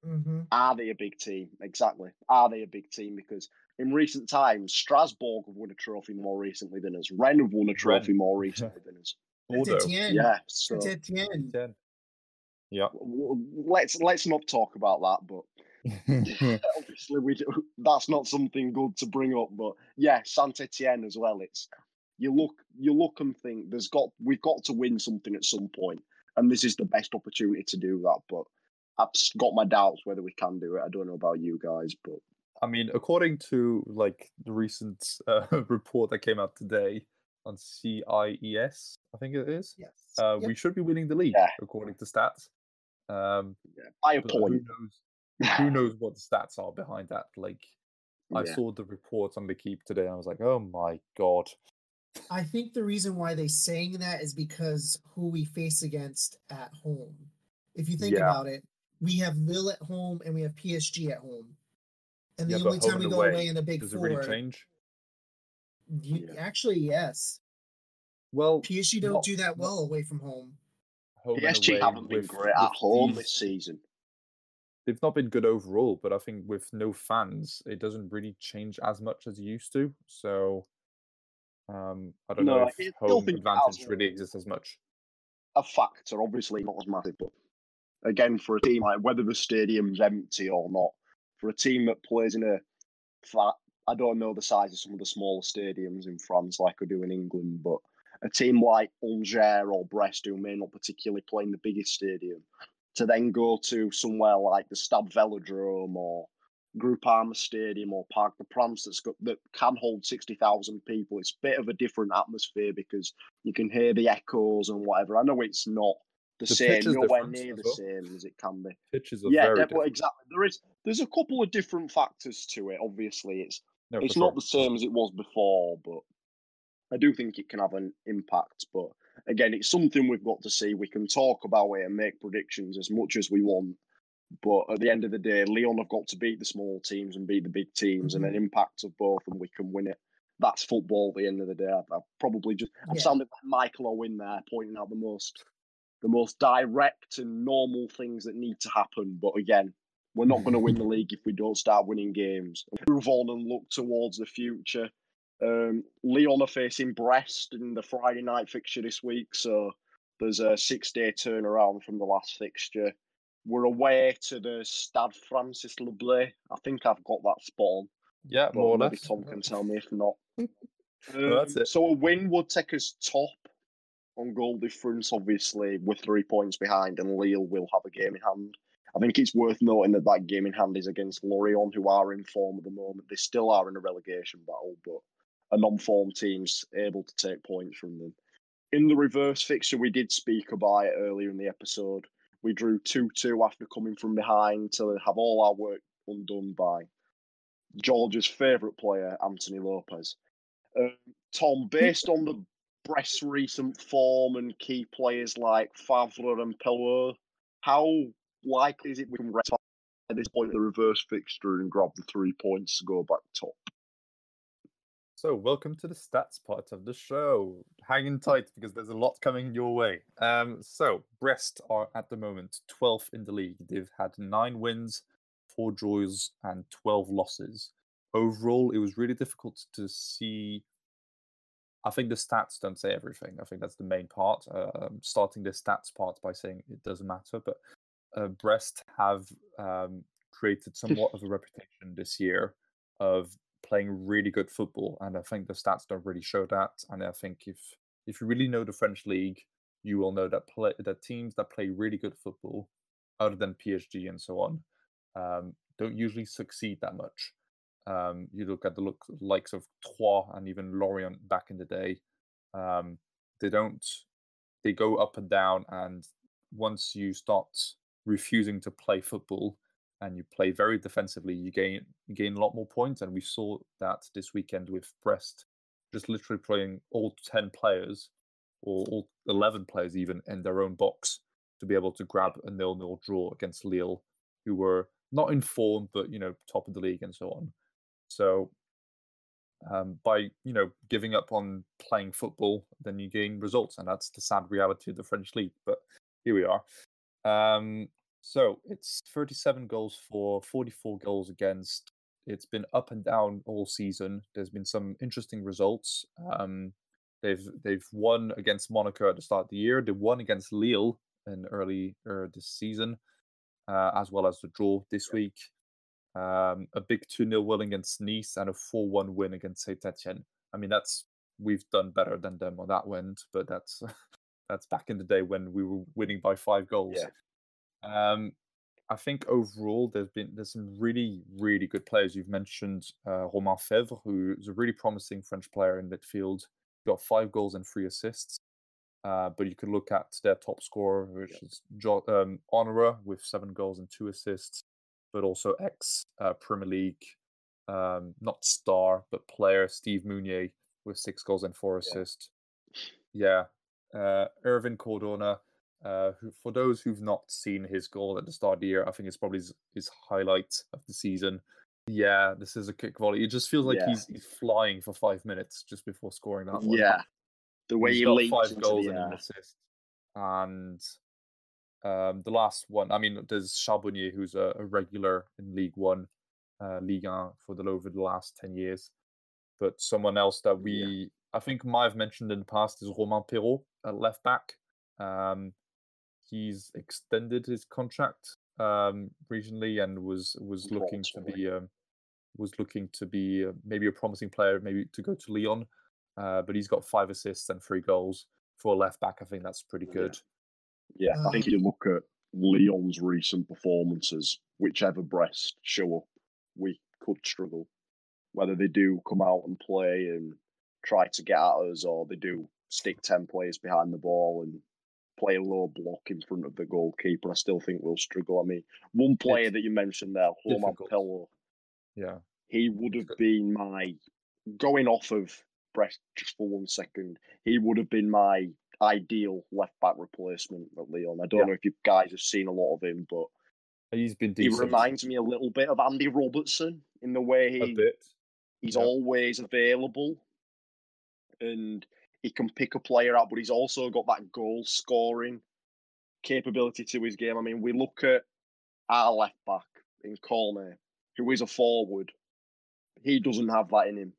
Mm-hmm. are they a big team? Exactly. Are they a big team? Because in recent times, Strasbourg have won a trophy more recently than us. Rennes have won a trophy more recently than us. Bordeaux, Yeah. So Yeah. w- w- let's let's not talk about that. But obviously, we do, that's not something good to bring up. But yeah, Saint Etienne as well. It's you look you look and think there's got we've got to win something at some point, and this is the best opportunity to do that. But I've got my doubts whether we can do it. I don't know about you guys, but I mean, according to like the recent uh, report that came out today on CIES, I think it is, Yes. uh, Yep. we should be winning the league Yeah. according to stats. Um, yeah, by a but who knows? Who knows what the stats are behind that? Like, I Yeah. saw the report on the keep today, and I was like, oh my god. I think the reason why they're saying that is because who we face against at home. If you think about it, we have Lille at home and we have PSG at home. And the Yeah, only time we go away, away in the big Does it four, really change? you, Yeah. actually, yes. Well, PSG don't not- do that not well away from home. home PSG away haven't been with- great at home these- this season. they've not been good overall, but I think with no fans, it doesn't really change as much as it used to. So um, I don't No, know if still home think advantage has really exists as much. a factor, obviously not as massive, but again, for a team like whether the stadium's empty or not, for a team that plays in a flat, I don't know the size of some of the smaller stadiums in France like we do in England, but a team like Angers or Brest, who may not particularly play in the biggest stadium, to then go to somewhere like the Stade Velodrome or Groupama Stadium or Parc des Princes that's got that can hold sixty thousand people. It's a bit of a different atmosphere because you can hear the echoes and whatever. I know it's not the, The same, pitch is nowhere near as the well. same as it can be. Pitches are yeah, very different. exactly. There is there's a couple of different factors to it. Obviously, it's No, for it's sure. not the same as it was before, but I do think it can have an impact. But again, it's something we've got to see. We can talk about it and make predictions as much as we want. But at the end of the day, Lyon have got to beat the small teams and beat the big teams, and an mm-hmm. impact of both, and we can win it. That's football at the end of the day. I've, I've probably just I'm Yeah. sounding like Michael Owen there, pointing out the most the most direct and normal things that need to happen. But again, we're not going to win the league if we don't start winning games. Move on and look towards the future. Um, Lyon are facing Brest in the Friday night fixture this week, so there's a six-day turnaround from the last fixture. We're away to the Stade Francis Le Blé. I think I've got that spot on, Yeah, more or maybe less. Tom can tell me if not. Well, that's Um, it. So a win would take us top on goal difference, obviously, with three points behind, and Lille will have a game in hand. I think it's worth noting that that game in hand is against Lorient, who are in form at the moment. They still are in a relegation battle, but a non-form team's able to take points from them. In the reverse fixture, we did speak about it earlier in the episode. We drew 2-2 after coming from behind to have all our work undone by George's favourite player, Anthony Lopes. Um, Tom, based on the Brest's recent form and key players like Faivre and Pelot, how likely is it we can at this point the reverse fixture and grab the three points to go back top? So, welcome to the stats part of the show. Hang in tight because there's a lot coming your way. Um, so, Brest are at the moment 12th in the league. They've had nine wins, four draws, and 12 losses. Overall, it was really difficult to see. I think the stats don't say everything. I think that's the main part. Um, starting the stats part by saying it doesn't matter, but uh, Brest have um, created somewhat of a reputation this year of playing really good football, and I think the stats don't really show that. And I think if if you really know the French league, you will know that play that teams that play really good football, other than PSG and so on, um, don't usually succeed that much. Um, you look at the look likes of Troyes and even Lorient back in the day. Um, they don't. They go up and down, and once you start refusing to play football and you play very defensively, you gain you gain a lot more points. And we saw that this weekend with Brest, just literally playing all ten players or all eleven players even in their own box to be able to grab a nil-nil draw against Lille, who were not in form but you know top of the league and so on. So um, by you know giving up on playing football, then you gain results, and that's the sad reality of the French league. But here we are. Um, so it's 37 goals for, 44 goals against. It's been up and down all season. There's been some interesting results. Um, they've they've won against Monaco at the start of the year. They won against Lille in early er, this season, uh, as well as the draw this week. Um, a big 2 0 win against Nice and a 4 1 win against Saint Etienne. I mean, that's we've done better than them on that end, but that's that's back in the day when we were winning by five goals. Um, I think overall there's been there's some really really good players. You've mentioned uh, Romain Faivre, who is a really promising French player in midfield. Got five goals and three assists. Uh, but you could look at their top scorer, which is jo- um, Honorat with seven goals and two assists, but also ex uh, Premier League, um, not star but player Steve Mounié with six goals and four Yeah. assists. Yeah, uh, Irvin Cardona. Uh, who, for those who've not seen his goal at the start of the year, I think it's probably his, his highlight of the season. Yeah, this is a kick volley. It just feels like Yeah. he's he's flying for five minutes just before scoring that one. Yeah, the way He's he got five goals and an assist. And um, the last one, I mean, there's Charbonnier, who's a, a regular in League One, uh, Ligue 1 for the over the last 10 years. But someone else that we, I think, might have mentioned in the past is Romain Perraud at left back. Um, he's extended his contract um, recently and was was looking to be um, was looking to be uh, maybe a promising player, maybe to go to Lyon. Uh, but he's got five assists and three goals for a left back. I think that's pretty Yeah. good. Yeah, I think Um, you look at Lyon's recent performances, whichever Brest show up, we could struggle. Whether they do come out and play and try to get at us, or they do stick ten players behind the ball and play a low block in front of the goalkeeper, I still think we'll struggle. I mean, one player It's that you mentioned there, difficult. Pello, Yeah. he would have been my going off of Brest just for one second. He would have been my ideal left back replacement at Lyon. I don't Yeah. know if you guys have seen a lot of him, but He's been he reminds me a little bit of Andy Robertson in the way he he's yeah. always available and he can pick a player out, but he's also got that goal scoring capability to his game. I mean, we look at our left back in Cornet, who is a forward. He doesn't have that in him.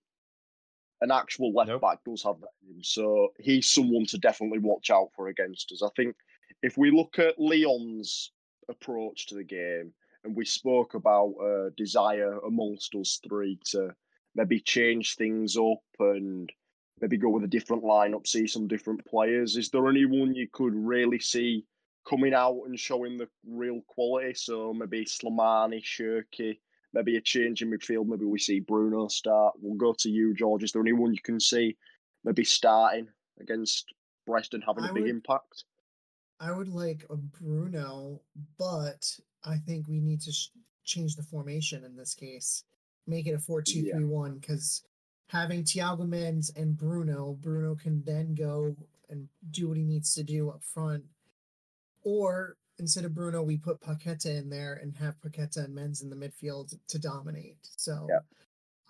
An actual left Nope. back does have that in him. So he's someone to definitely watch out for against us. I think if we look at Lyon's approach to the game, and we spoke about a desire amongst us three to maybe change things up and maybe go with a different lineup, see some different players. Is there anyone you could really see coming out and showing the real quality? So maybe Slimani, Cherki, maybe a change in midfield. Maybe we see Bruno start. We'll go to you, George. Is there anyone you can see maybe starting against Brest and having a I big would- impact? I would like a Bruno, but I think we need to sh- change the formation in this case. Make it a 4 2 3 1 because having Thiago Mendes and Bruno, Bruno can then go and do what he needs to do up front. Or instead of Bruno, we put Paqueta in there and have Paqueta and Mendes in the midfield to dominate. So Yeah.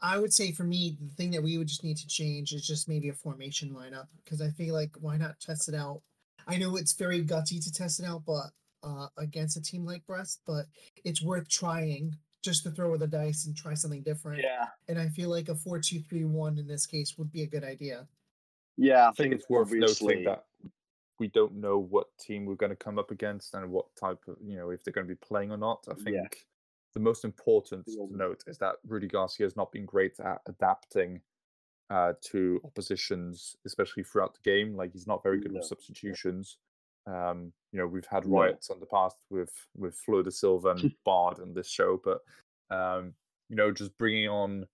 I would say for me, the thing that we would just need to change is just maybe a formation lineup because I feel like why not test it out? I know it's very gutsy to test it out, but uh, against a team like Brest, but it's worth trying just to throw with the dice and try something different. Yeah. And I feel like a 4 2 3 1 in this case would be a good idea. Yeah, I, I think it's worth noting that we don't know what team we're going to come up against and what type of, you know, if they're going to be playing or not. I think Yeah. the most important to note is that Rudy Garcia has not been great at adapting uh, to oppositions, especially throughout the game. Like he's not very good No. with substitutions. Um, you know, we've had No. riots in the past with with Flo de Silva and Bard in this show, but um, you know, just bringing on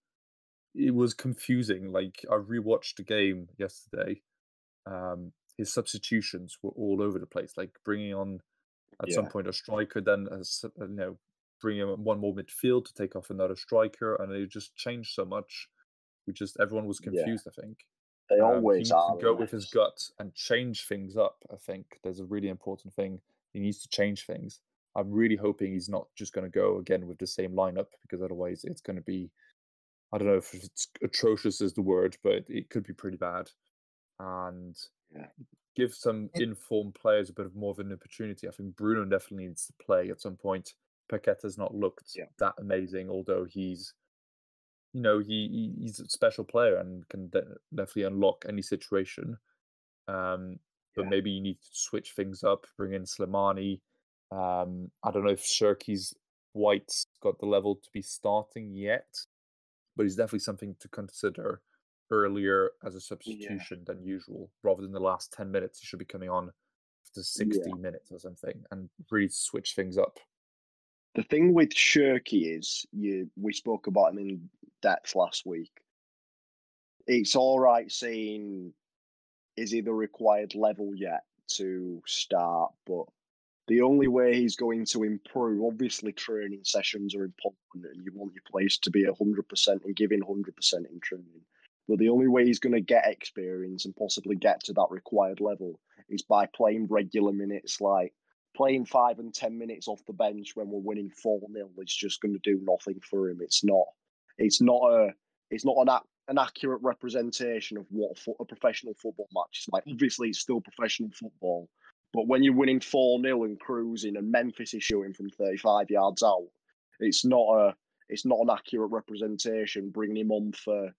it was confusing. Like I rewatched the game yesterday. Um, his substitutions were all over the place. Like bringing on at some point a striker, then a, uh, you know bringing on one more midfield to take off another striker, and it just changed so much. We just everyone was Yeah. confused. I think They um, always are. to go with his gut and change things up. I think there's a really important thing. He needs to change things. I'm really hoping he's not just going to go again with the same lineup because otherwise it's going to be, I don't know if it's atrocious is the word, but it could be pretty bad. And Yeah. give some And- informed players a bit of more of an opportunity. I think Bruno definitely needs to play at some point. Paqueta's not looked Yeah. that amazing, although he's you know, he, he he's a special player and can de- definitely unlock any situation. Um, but Yeah. maybe you need to switch things up, bring in Slimani. Um, I don't know if Cherki's White's got the level to be starting yet, but he's definitely something to consider earlier as a substitution than usual, rather than the last ten minutes. He should be coming on after sixty minutes or something, and really switch things up. The thing with Cherki is you we spoke about him in depth last week. It's all right saying is he the required level yet to start, but the only way he's going to improve, obviously training sessions are important and you want your players to be hundred percent and giving hundred percent in training. But the only way he's going to get experience and possibly get to that required level is by playing regular minutes like playing five and ten minutes off the bench when we're winning four 0 is just going to do nothing for him. It's not. It's not a. It's not an an accurate representation of what a, a professional football match is like. Obviously, it's still professional football, but when you're winning four 0 and cruising, and Memphis is shooting from thirty five yards out, it's not a. It's not an accurate representation. Bringing him on for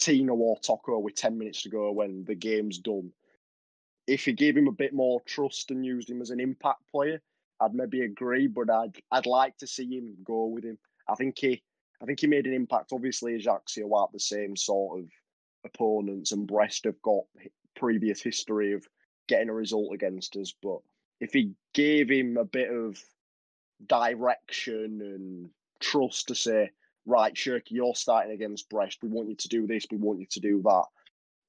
Tino or Toko with ten minutes to go when the game's done if you gave him a bit more trust and used him as an impact player, I'd maybe agree. But I'd I'd like to see him go with him. I think he I think he made an impact. Obviously, Ajaccio aren't the same sort of opponents, and Brest have got previous history of getting a result against us. But if he gave him a bit of direction and trust to say, right, Cherki, you're starting against Brest. We want you to do this. We want you to do that.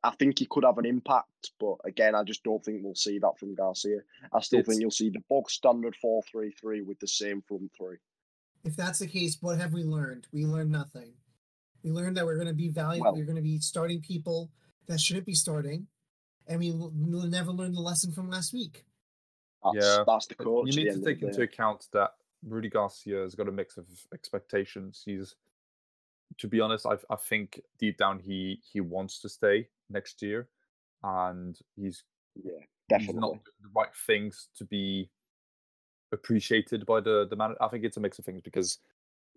I think he could have an impact, but again, I just don't think we'll see that from Garcia. I still It's- think you'll see the bog standard 4 3 3 with the same front three. If that's the case, what have we learned? We learned nothing. We learned that we're going to be valued. Well- we're going to be starting people that shouldn't be starting, and we l- we'll never learned the lesson from last week. That's, Yeah, that's the coach. You need to take into account that Rudy Garcia has got a mix of expectations. He's, to be honest, I I think deep down he he wants to stay next year, and he's Yeah, he's definitely. not the right things to be appreciated by the the man. I think it's a mix of things because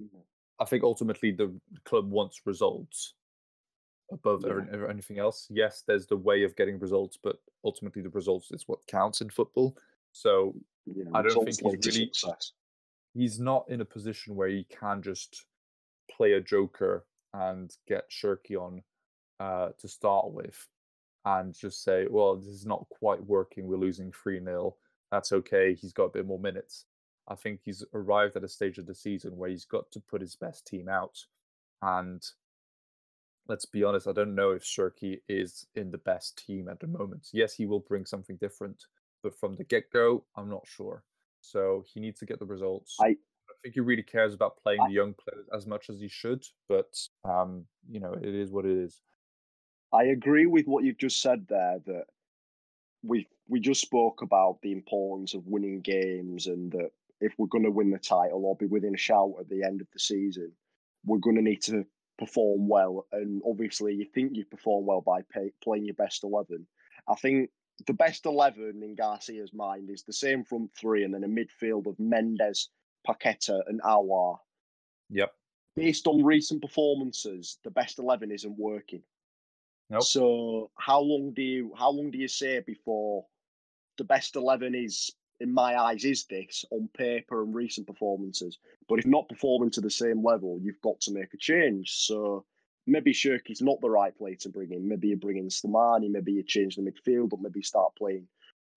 Mhm. I think ultimately the club wants results above Yeah. anything else. Yes, there's the way of getting results, but ultimately the results is what counts in football. So Yeah, I don't think he's really- success. he's not in a position where he can just play a joker and get Cherki on uh, to start with and just say, well, this is not quite working. We're losing 3 0. That's okay. He's got a bit more minutes. I think he's arrived at a stage of the season where he's got to put his best team out. And let's be honest, I don't know if Cherki is in the best team at the moment. Yes, he will bring something different, but from the get go, I'm not sure. So he needs to get the results. I- think he really cares about playing I- the young players as much as he should, but um, you know, it is what it is. I agree with what you've just said there that we we just spoke about the importance of winning games and that if we're going to win the title or be within a shout at the end of the season, we're going to need to perform well. And obviously, you think you perform well by pay, playing your best 11. I think the best 11 in Garcia's mind is the same front three and then a midfield of Mendes, Paqueta, and Aouar. Yep. Based on recent performances, the best 11 isn't working. Nope. So how long do you how long do you say before the best eleven is in my eyes is this on paper and recent performances? But if not performing to the same level, you've got to make a change. So maybe Cherki's not the right player to bring in. Maybe you bring in Slimani, maybe you change the midfield, but maybe start playing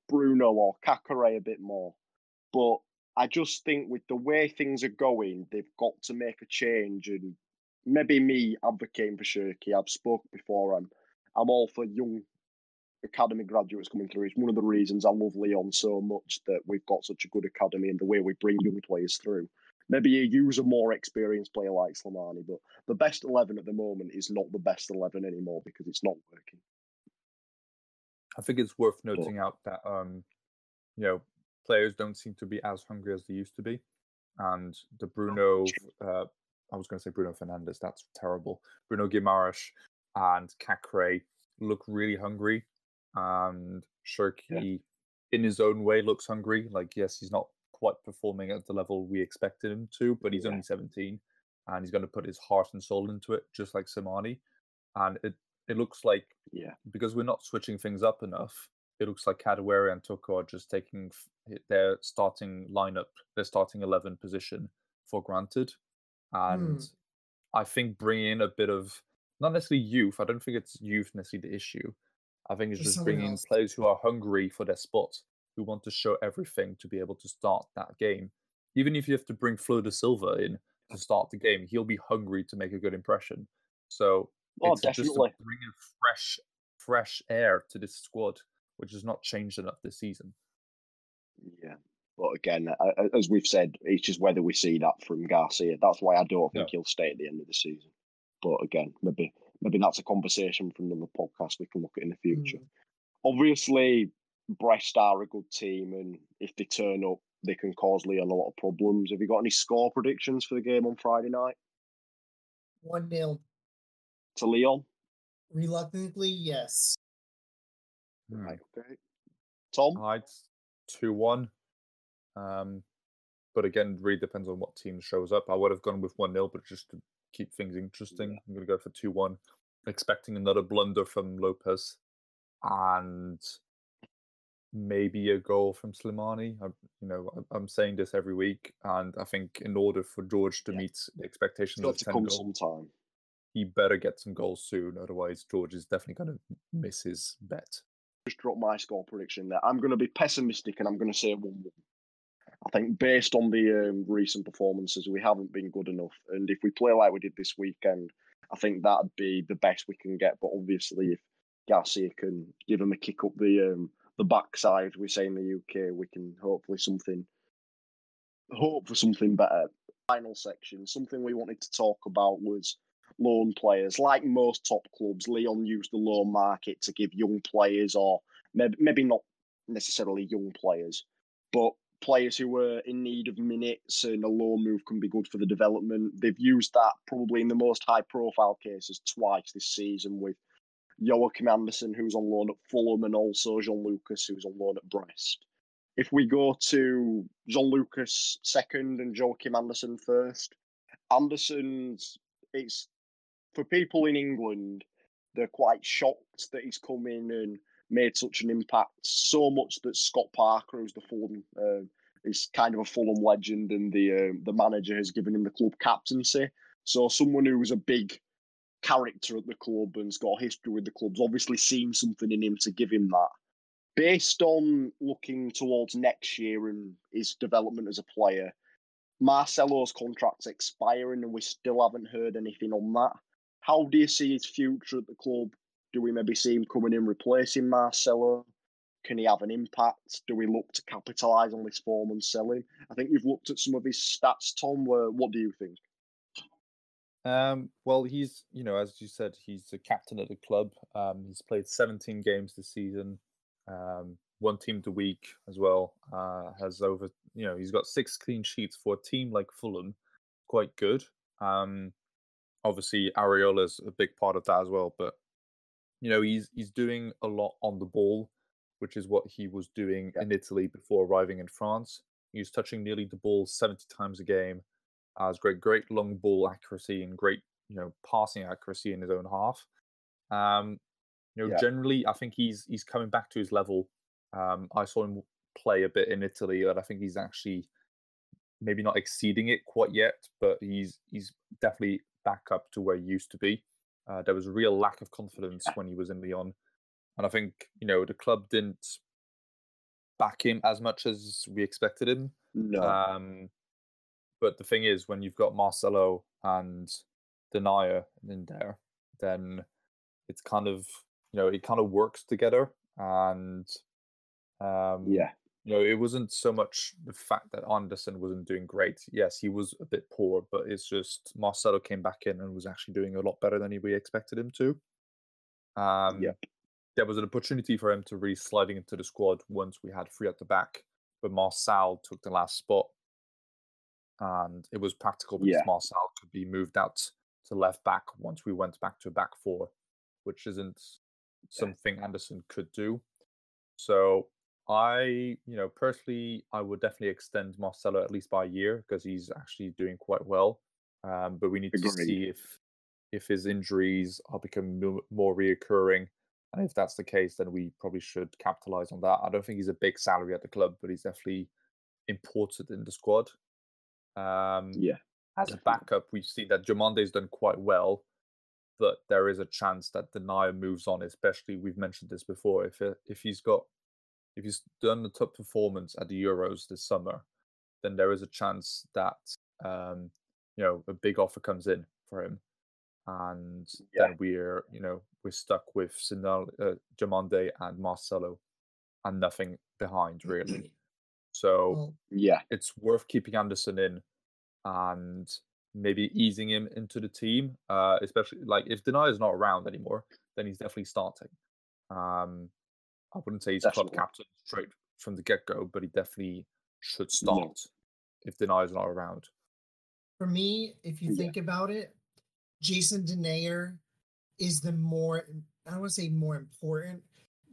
Bruno or Caqueret a bit more. But I just think with the way things are going, they've got to make a change and maybe me advocating for Cherki. I've spoke before. I'm I'm all for young academy graduates coming through. It's one of the reasons I love Lyon so much that we've got such a good academy and the way we bring young players through. Maybe you use a more experienced player like Slimani, but the best eleven at the moment is not the best eleven anymore because it's not working. I think it's worth noting out that um, you know, players don't seem to be as hungry as they used to be, and the Bruno, uh, I was going to say Bruno Fernandes, that's terrible. Bruno Guimaraes and Caqueret look really hungry, and Cherki, in his own way, looks hungry. Like, yes, he's not quite performing at the level we expected him to, but he's Yeah. only 17, and he's going to put his heart and soul into it, just like Slimani. And it it looks like Yeah, because we're not switching things up enough, it looks like Kadewere and Toko are just taking their starting lineup, their starting 11 position for granted. And hmm. I think bringing in a bit of, not necessarily youth, I don't think it's youth necessarily the issue. I think it's just bringing in else. players who are hungry for their spot, who want to show everything to be able to start that game. Even if you have to bring Flo de Silva in to start the game, he'll be hungry to make a good impression. So Oh, it's just to definitely. bring in fresh, fresh air to this squad, which has not changed enough this season. Yeah. But again, as we've said, it's just whether we see that from Garcia. That's why I don't think he'll stay at the end of the season. But again, maybe maybe that's a conversation from another podcast we can look at in the hmm. future. Mm. Obviously, Brest are a good team, and if they turn up, they can cause Lyon a lot of problems. Have you got any score predictions for the game on Friday night? One 0 to Lyon. Reluctantly, yes. Hmm. Okay. Tom. I'd 2 1. Um, but again, really depends on what team shows up. I would have gone with 1 0, but just to keep things interesting, yeah. I'm going to go for 2 1, expecting another blunder from Lopes and maybe a goal from Slimani. I, you know, I'm saying this every week, and I think in order for George to yeah. meet the expectations of 10 goals, sometime. he better get some goals soon. Otherwise, George is definitely going to miss his bet. Just drop my score prediction there. I'm going to be pessimistic and I'm going to say 1 1. I think based on the um, recent performances, we haven't been good enough. And if we play like we did this weekend, I think that'd be the best we can get. But obviously, if Garcia can give him a kick up the um, the backside, we say in the UK, we can hopefully something hope for something better. Final section, something we wanted to talk about was loan players. Like most top clubs, Lyon used the loan market to give young players, or maybe, maybe not necessarily young players, but players who were in need of minutes and a loan move can be good for the development. They've used that probably in the most high profile cases twice this season with Joachim Andersen, who's on loan at Fulham, and also Jean Lucas, who's on loan at Brest. If we go to Jean Lucas second and Joachim Andersen first, Andersen's it's for people in England, they're quite shocked that he's come in and made such an impact. So much that Scott Parker, who's the Fulham, uh, is kind of a Fulham legend, and the uh, the manager has given him the club captaincy. So someone who was a big character at the club and's got a history with the club's obviously seen something in him to give him that. Based on looking towards next year and his development as a player, Marcelo's contract's expiring and we still haven't heard anything on that. How do you see his future at the club? Do we maybe see him coming in replacing Marcelo? Can he have an impact? Do we look to capitalise on this form and sell him? I think you've looked at some of his stats, Tom. Where, what do you think? Um, well, he's you know as you said, he's the captain at the club. Um, he's played 17 games this season. Um, one team to week as well. Uh, has over you know he's got six clean sheets for a team like Fulham, quite good. Um, obviously Areola's a big part of that as well, but you know he's he's doing a lot on the ball, which is what he was doing yeah. in Italy before arriving in France. He's touching nearly the ball 70 times a game has great, great long ball accuracy and great, you know, passing accuracy in his own half. Um, you know, yeah. generally, I think he's he's coming back to his level. Um, I saw him play a bit in Italy, and I think he's actually maybe not exceeding it quite yet, but he's he's definitely back up to where he used to be. Uh, there was a real lack of confidence yeah. when he was in Lyon, and I think you know the club didn't back him as much as we expected him. No. Um, but the thing is, when you've got Marcelo and Denayer in there, then it's kind of you know it kind of works together, and um, yeah, you know it wasn't so much the fact that Andersen wasn't doing great. Yes, he was a bit poor, but it's just Marcelo came back in and was actually doing a lot better than we expected him to. Um, yeah, there was an opportunity for him to really sliding into the squad once we had three at the back, but Marçal took the last spot and it was practical because yeah. Marçal could be moved out to left back once we went back to a back four, which isn't something Andersen could do. So I, you know, personally, I would definitely extend Marcelo at least by a year because he's actually doing quite well. Um, but we need Agreed. to see if if his injuries are becoming more reoccurring, and if that's the case, then we probably should capitalize on that. I don't think he's a big salary at the club, but he's definitely important in the squad. Um, yeah. As a backup, we see that Diomandé's done quite well, but there is a chance that Denayer moves on. Especially, we've mentioned this before. If if he's got if he's done the top performance at the Euros this summer, then there is a chance that um, you know a big offer comes in for him, and yeah. then we're you know we're stuck with Sinal, uh, Diomandé and Marcelo, and nothing behind really. So yeah, it's worth keeping Andersen in and maybe easing him into the team. Uh, especially like if Denayer is not around anymore, then he's definitely starting. Um, I wouldn't say he's definitely. club captain straight from the get go, but he definitely should start no. if Denayer is not around. For me, if you yeah. think about it, Jason Denayer is the more I don't want to say more important,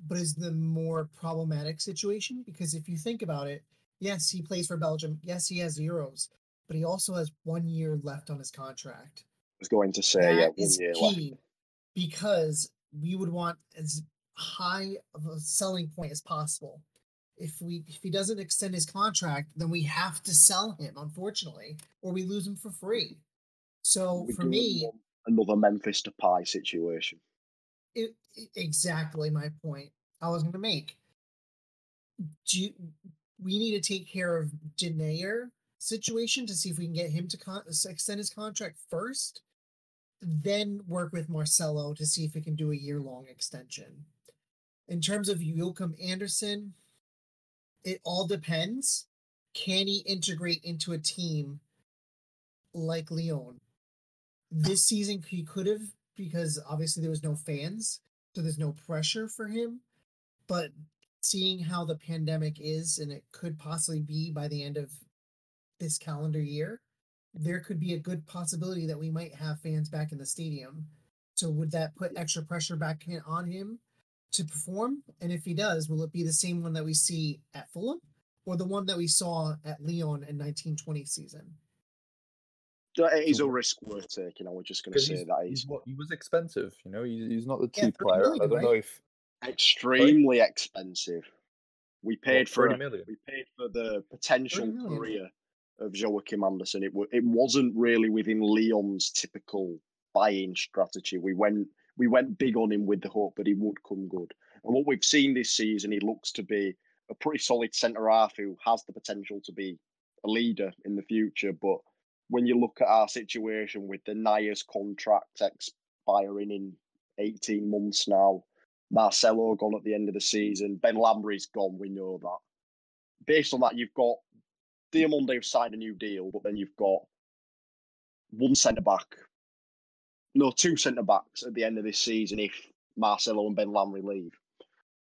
but is the more problematic situation because if you think about it, Yes, he plays for Belgium. Yes, he has Euros, but he also has one year left on his contract. I was going to say, that yeah, one year key left. Because we would want as high of a selling point as possible. If we if he doesn't extend his contract, then we have to sell him, unfortunately, or we lose him for free. So we for me, another Memphis Depay situation. It, it, exactly my point I was going to make. Do you, we need to take care of Denayer situation to see if we can get him to con- extend his contract first, then work with Marcelo to see if we can do a year long extension. In terms of Joachim Andersen, it all depends. Can he integrate into a team like Lyon? This season, he could have because obviously there was no fans, so there's no pressure for him. But seeing how the pandemic is, and it could possibly be by the end of this calendar year, there could be a good possibility that we might have fans back in the stadium. So would that put extra pressure back on him to perform? And if he does, will it be the same one that we see at Fulham or the one that we saw at Lyon in 1920 season? It is uh, a risk worth taking. I was just going to say that he's he's what he was expensive. You know, he's, he's not the Yeah, cheap 30 player. I don't know if extremely expensive. We paid what, for 30 a- million. we paid for the potential career of Joachim Andersen. It wa- it wasn't really within Lyon's typical buying strategy. We went we went big on him with the hope that he would come good. And what we've seen this season, he looks to be a pretty solid centre half who has the potential to be a leader in the future. But when you look at our situation with Denayer's contract expiring in 18 months now, Marcelo gone at the end of the season, Benlamri's gone, we know that. Based on that, you've got Diomandé who signed a new deal, but then you've got one centre back, no, two centre backs at the end of this season if Marcelo and Benlamri leave.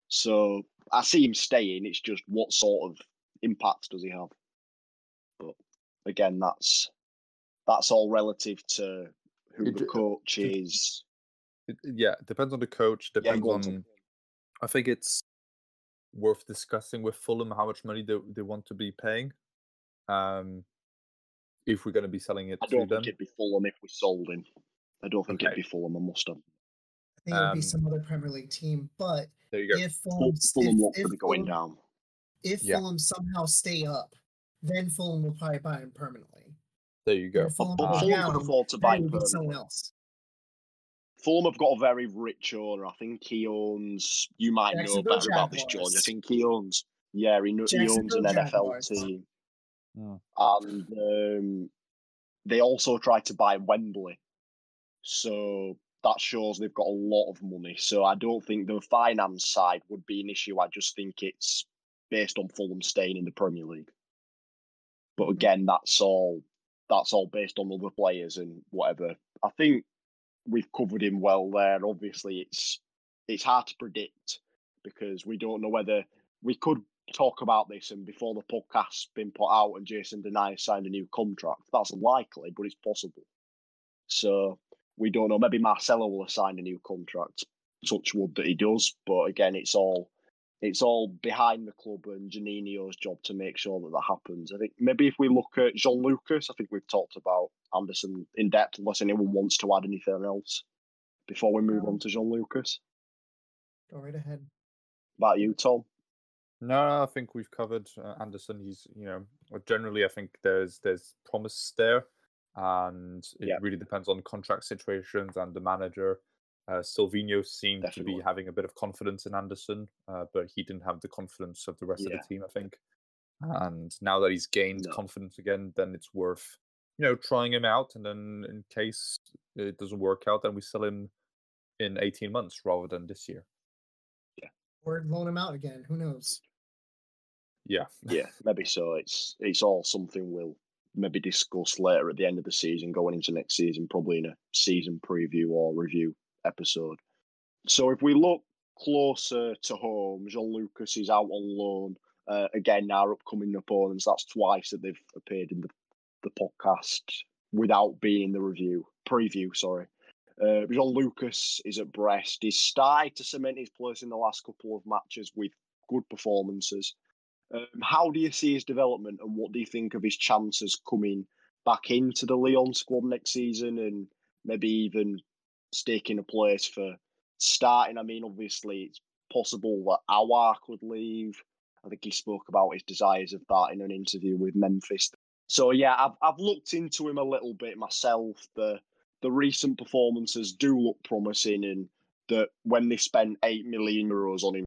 So I see him staying. It's just what sort of impact does he have? But again, that's that's all relative to who It- the coach it- is. It, yeah, depends on the coach. Depends go on. I think it's worth discussing with Fulham how much money they, they want to be paying. Um, if we're going to be selling it I to don't them. think it'd be Fulham if we sold him. I don't think it'd be Fulham. I must have. I think it would Um, be some other Premier League team. But There you go. if Fulham, Fulham if, look if going Fulham- down. if Yeah. Fulham somehow stay up, then Fulham will probably buy him permanently. There you go. If Fulham But go Fulham down, could afford to buy it him someone permanently. else. Fulham have got a very rich owner. I think he owns. You might know better about this, George. I think he owns. Yeah, he, kno- he owns an Jacksonville NFL team, Mm. and um, they also tried to buy Wembley. So that shows they've got a lot of money. So I don't think the finance side would be an issue. I just think it's based on Fulham staying in the Premier League. But mm-hmm. again, that's all. That's all based on other players and whatever. I think we've covered him well there. Obviously, it's it's hard to predict because we don't know whether we could talk about this and before the podcast's been put out and Jason Denayer signed a new contract. That's likely, but it's possible. So we don't know. Maybe Marcelo will have signed a new contract. Touch wood that he does, but again, it's all it's all behind the club and Juninho's job to make sure that that happens. I think maybe if we look at Jean Lucas, I think we've talked about Andersen in depth. Unless anyone wants to add anything else before we move on to Jean Lucas. Go right ahead. About you, Tom. No, I think we've covered uh, Andersen. He's, you know, generally I think there's there's promise there, and it Yeah. really depends on contract situations and the manager. Uh, Sylvinho seemed to be having a bit of confidence in Andersen, uh, but he didn't have the confidence of the rest of the team, I think. And now that he's gained No. confidence again, then it's worth, you know, trying him out. And then in case it doesn't work out, then we sell him in 18 months rather than this year. Yeah, or loan him out again. Who knows? Yeah. Yeah, maybe so. It's it's all something we'll maybe discuss later at the end of the season, going into next season, probably in a season preview or review episode. So if we look closer to home, Jean Lucas is out on loan. Uh, again, our upcoming opponents, that's twice that they've appeared in the, the podcast without being in the review preview, sorry. Uh, Lucas is at Brest. He's started to cement his place in the last couple of matches with good performances. Um, how do you see his development, and what do you think of his chances coming back into the Lyon squad next season, and maybe even staking a place for starting? I mean, obviously, it's possible that Aouar could leave. I think he spoke about his desires of that in an interview with Memphis. So yeah, I've I've looked into him a little bit myself. The the recent performances do look promising, and that when they spent eight million euros on him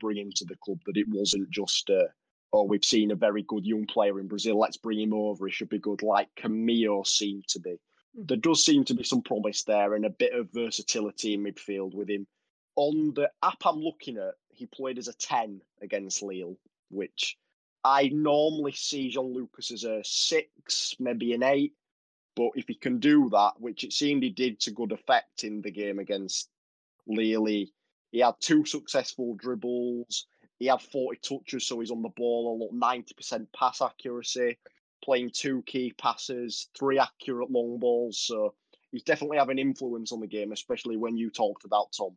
bring him to the club that it wasn't just a oh, we've seen a very good young player in Brazil, let's bring him over, he should be good, like Camilo seemed to be. Hmm. There does seem to be some promise there and a bit of versatility in midfield with him. On the app I'm looking at, he played as a 10 against Lille, which I normally see Jean Lucas as a six, maybe an eight. But if he can do that, which it seemed he did to good effect in the game against Lille, he, had two successful dribbles. He had 40 touches, so he's on the ball a lot, 90% pass accuracy, playing two key passes, three accurate long balls. So he's definitely having influence on the game, especially when you talked about Tom.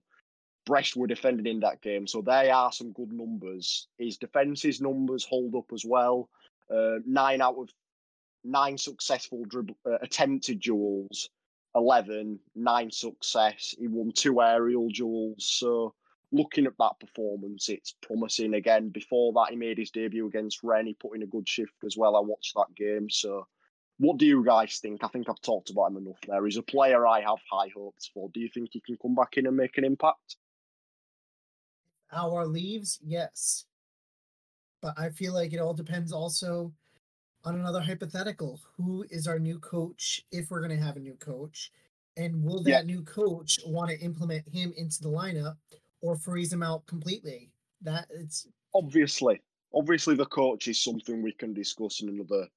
Brest were defending in that game, so they are some good numbers. His defence's numbers hold up as well. Uh, nine out of nine successful dribble, uh, attempted duels, 11, nine success. He won two aerial duels. So looking at that performance, it's promising. Again, before that, he made his debut against Rennes. He put in a good shift as well. I watched that game. So what do you guys think? I think I've talked about him enough there. He's a player I have high hopes for. Do you think he can come back in and make an impact? Aouar leaves, yes. But I feel like it all depends also on another hypothetical. Who is our new coach if we're going to have a new coach? And will that Yeah. new coach want to implement him into the lineup or freeze him out completely? That it's obviously, obviously the coach is something we can discuss in another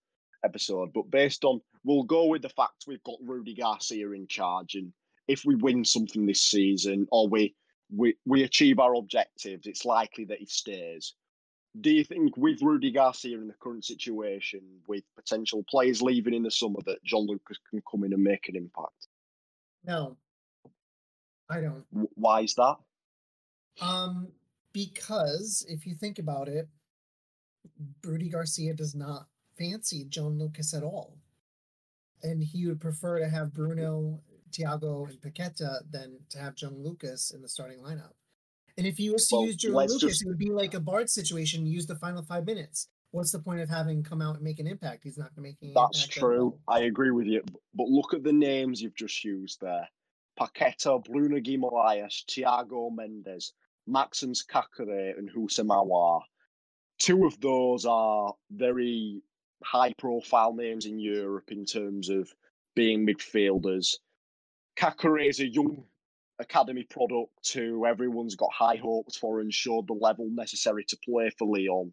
episode. But based on, we'll go with the fact we've got Rudy Garcia in charge, and if we win something this season or we we we achieve our objectives, it's likely that he stays. Do you think with Rudy Garcia in the current situation, with potential players leaving in the summer, that John Lucas can come in and make an impact? no. I don't. Why is that? Um, because if you think about it, Rudy Garcia does not fancy John Lucas at all. And he would prefer to have Bruno, Thiago, and Paqueta than to have John Lucas in the starting lineup. And if you was to Well, use let's Lucas, just- it would be like a Bard situation, use the final five minutes. What's the point of having come out and make an impact? He's not going to make any That's true. I agree with you. But look at the names you've just used there. Paqueta, Bruno Guimaraes, Thiago Mendes, Maxence Caqueret, and Aouar. Two of those are very high profile names in Europe in terms of being midfielders. Caqueret is a young academy product who everyone's got high hopes for and showed the level necessary to play for Lyon.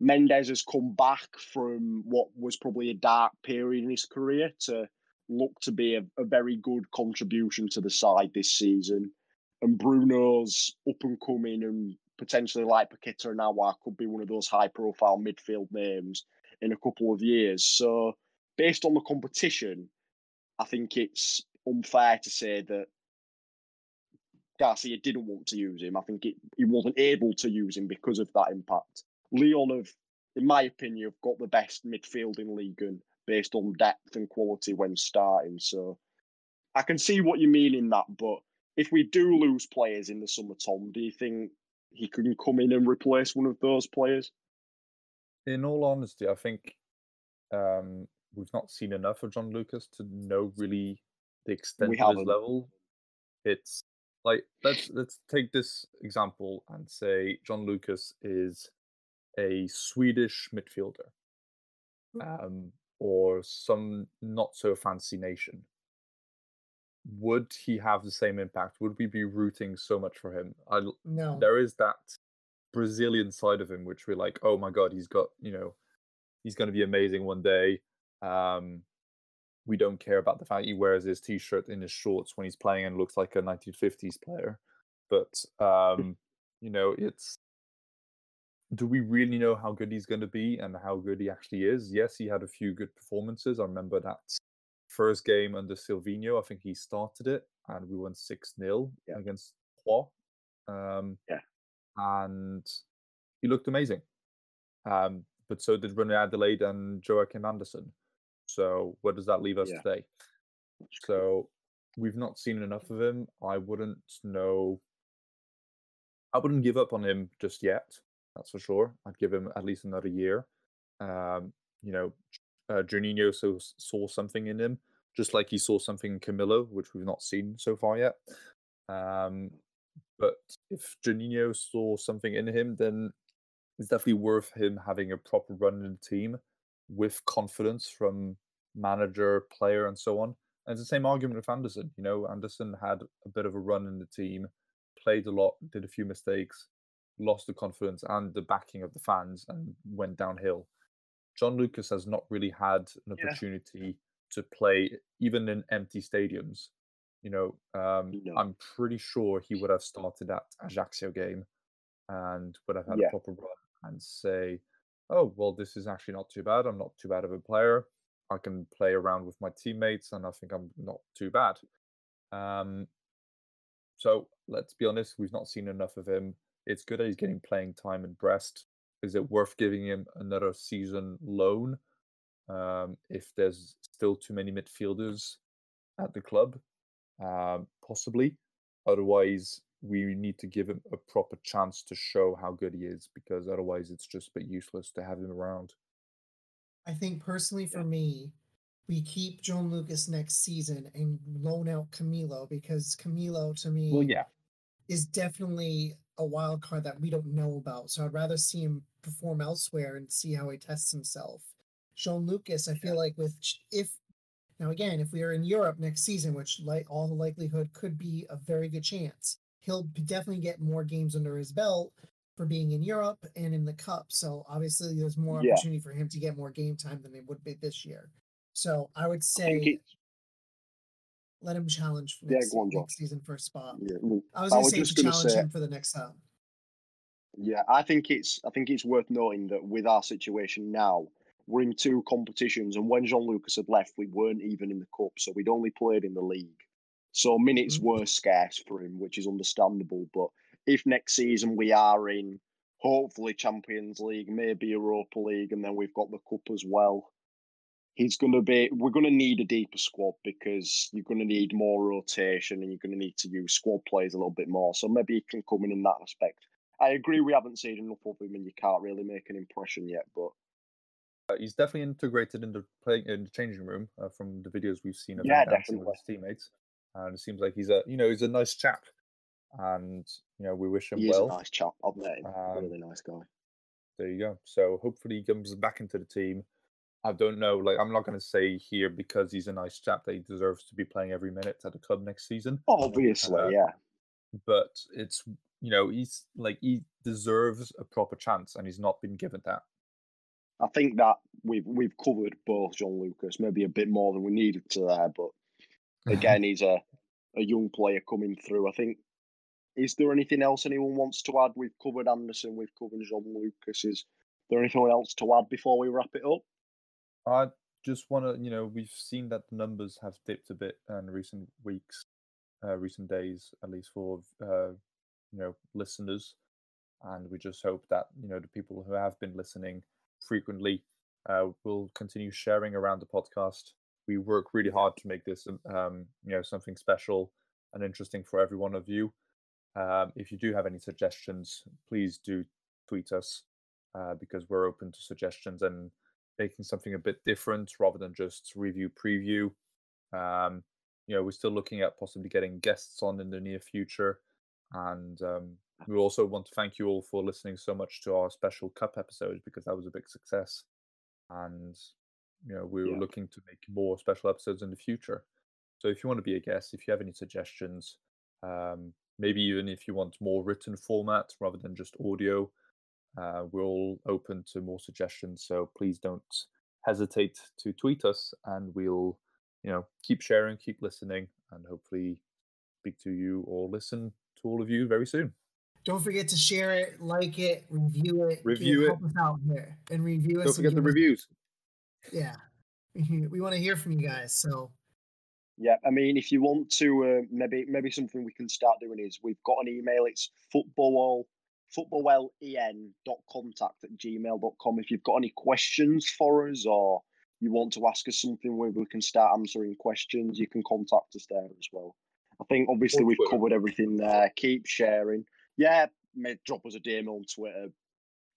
Mendes has come back from what was probably a dark period in his career to look to be a, a very good contribution to the side this season. And Bruno's up and coming and potentially like Paqueta and Aouar could be one of those high profile midfield names in a couple of years. So based on the competition, I think it's unfair to say that Garcia didn't want to use him. I think it, he wasn't able to use him because of that impact. Lyon have, in my opinion, have got the best midfield in league and based on depth and quality when starting. So I can see what you mean in that, but if we do lose players in the summer, Tom, do you think he can come in and replace one of those players? In all honesty, I think um, we've not seen enough of John Lucas to know really the extent of his haven't. level. It's like let's let's take this example and say John Lucas is a Swedish midfielder, um, or some not so fancy nation. Would he have the same impact? Would we be rooting so much for him? I, No. there is that Brazilian side of him which we're like, oh my god, he's got you know, he's going to be amazing one day. Um, we don't care about the fact he wears his t-shirt in his shorts when he's playing and looks like a 1950s player. But um, you know, it's do we really know how good he's going to be and how good he actually is? Yes, he had a few good performances. I remember that first game under Sylvinho. I think he started it and we won 6 0 Yeah. against Troyes. Um, Yeah. And he looked amazing. Um, but so did Reine-Adélaïde and Joachim Andersen. So where does that leave us Yeah. today? So we've not seen enough of him. I wouldn't know. I wouldn't give up on him just yet. That's for sure. I'd give him at least another year. Um, you know, uh, Juninho so, saw something in him, just like he saw something in Camilo, which we've not seen so far yet. Um, but if Juninho saw something in him, then it's definitely worth him having a proper run in the team with confidence from manager, player, and so on. And it's the same argument with Andersen. You know, Andersen had a bit of a run in the team, played a lot, did a few mistakes, lost the confidence and the backing of the fans, and went downhill. John Lucas has not really had an Yeah. opportunity to play even in empty stadiums. You know, um, No. I'm pretty sure he would have started that Ajaccio game and would have had Yeah. a proper run and say, "Oh, well, this is actually not too bad. I'm not too bad of a player. I can play around with my teammates, and I think I'm not too bad." Um, so let's be honest, we've not seen enough of him. It's good that he's getting playing time in Brest. Is it worth giving him another season loan? Um, if there's still too many midfielders at the club, um, possibly. Otherwise, we need to give him a proper chance to show how good he is, because otherwise, it's just a bit useless to have him around. I think personally for me, we keep Jean Lucas next season and loan out Camilo because Camilo to me Well, yeah, is definitely a wild card that we don't know about. So I'd rather see him perform elsewhere and see how he tests himself. Jean Lucas, I feel like with if now again, if we are in Europe next season, which like all the likelihood could be a very good chance, he'll definitely get more games under his belt for being in Europe and in the cup. So obviously there's more Yeah. opportunity for him to get more game time than they would be this year. So I would say it's let him challenge Yeah, next, on, next season for a spot. yeah, I was gonna was say to challenge say- him for the next sub. Yeah, I think it's I think it's worth noting that with our situation now, we're in two competitions, and when Jean Lucas had left, we weren't even in the cup, so we'd only played in the league. So minutes Mhm. were scarce for him, which is understandable. But if next season we are in, hopefully Champions League, maybe Europa League, and then we've got the cup as well, he's going to be. We're going to need a deeper squad because you're going to need more rotation, and you're going to need to use squad players a little bit more. So maybe he can come in in that aspect. I agree we haven't seen enough of him and you can't really make an impression yet, but uh, he's definitely integrated in the playing in the changing room uh, from the videos we've seen of Yeah, him dancing with his teammates. And it seems like he's a you know he's a nice chap, and you know we wish him he well. a nice chap. I've met him. Um, really nice guy. There you go. So hopefully he comes back into the team. I don't know. Like I'm not going to say here because he's a nice chap that he deserves to be playing every minute at the club next season. Obviously, uh, yeah. But it's you know he's like he deserves a proper chance, and he's not been given that. I think that we've we've covered both John Lucas, maybe a bit more than we needed to there, but again, he's a, a young player coming through. I think. Is there anything else anyone wants to add? We've covered Andersen, we've covered John Lucas. Is there anything else to add before we wrap it up? I just want to, you know, we've seen that the numbers have dipped a bit in recent weeks, uh, recent days, at least for, uh, you know, listeners. And we just hope that, you know, the people who have been listening frequently uh, will continue sharing around the podcast. We work really hard to make this, um, um, you know, something special and interesting for every one of you. Um, if you do have any suggestions, please do tweet us uh, because we're open to suggestions and making something a bit different rather than just review preview. Um, you know, we're still looking at possibly getting guests on in the near future, and um, we also want to thank you all for listening so much to our special cup episode because that was a big success, and you know we're Yeah. looking to make more special episodes in the future. So if you want to be a guest, if you have any suggestions, um, maybe even if you want more written format rather than just audio, uh, we're all open to more suggestions. So please don't hesitate to tweet us, and we'll, you know, keep sharing, keep listening, and hopefully speak to you or listen to all of you very soon. Don't forget to share it, like it, review it, Review it. help us out here, and review us. Don't forget the reviews. Yeah, we want to hear from you guys. So Yeah, I mean, if you want to, uh, maybe maybe something we can start doing is we've got an email. It's football footballwellen.contact at gmail.com. If you've got any questions for us or you want to ask us something where we can start answering questions, you can contact us there as well. I think obviously we've covered everything there. Keep sharing. Yeah, drop us a DM on Twitter.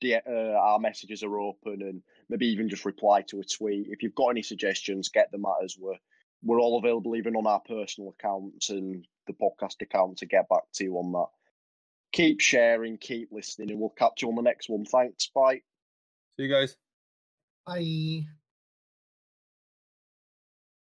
D- uh, our messages are open and maybe even just reply to a tweet. If you've got any suggestions, get them at us. We're, we're all available even on our personal accounts and the podcast account to get back to you on that. Keep sharing, keep listening, and we'll catch you on the next one. Thanks. Bye. See you guys. I.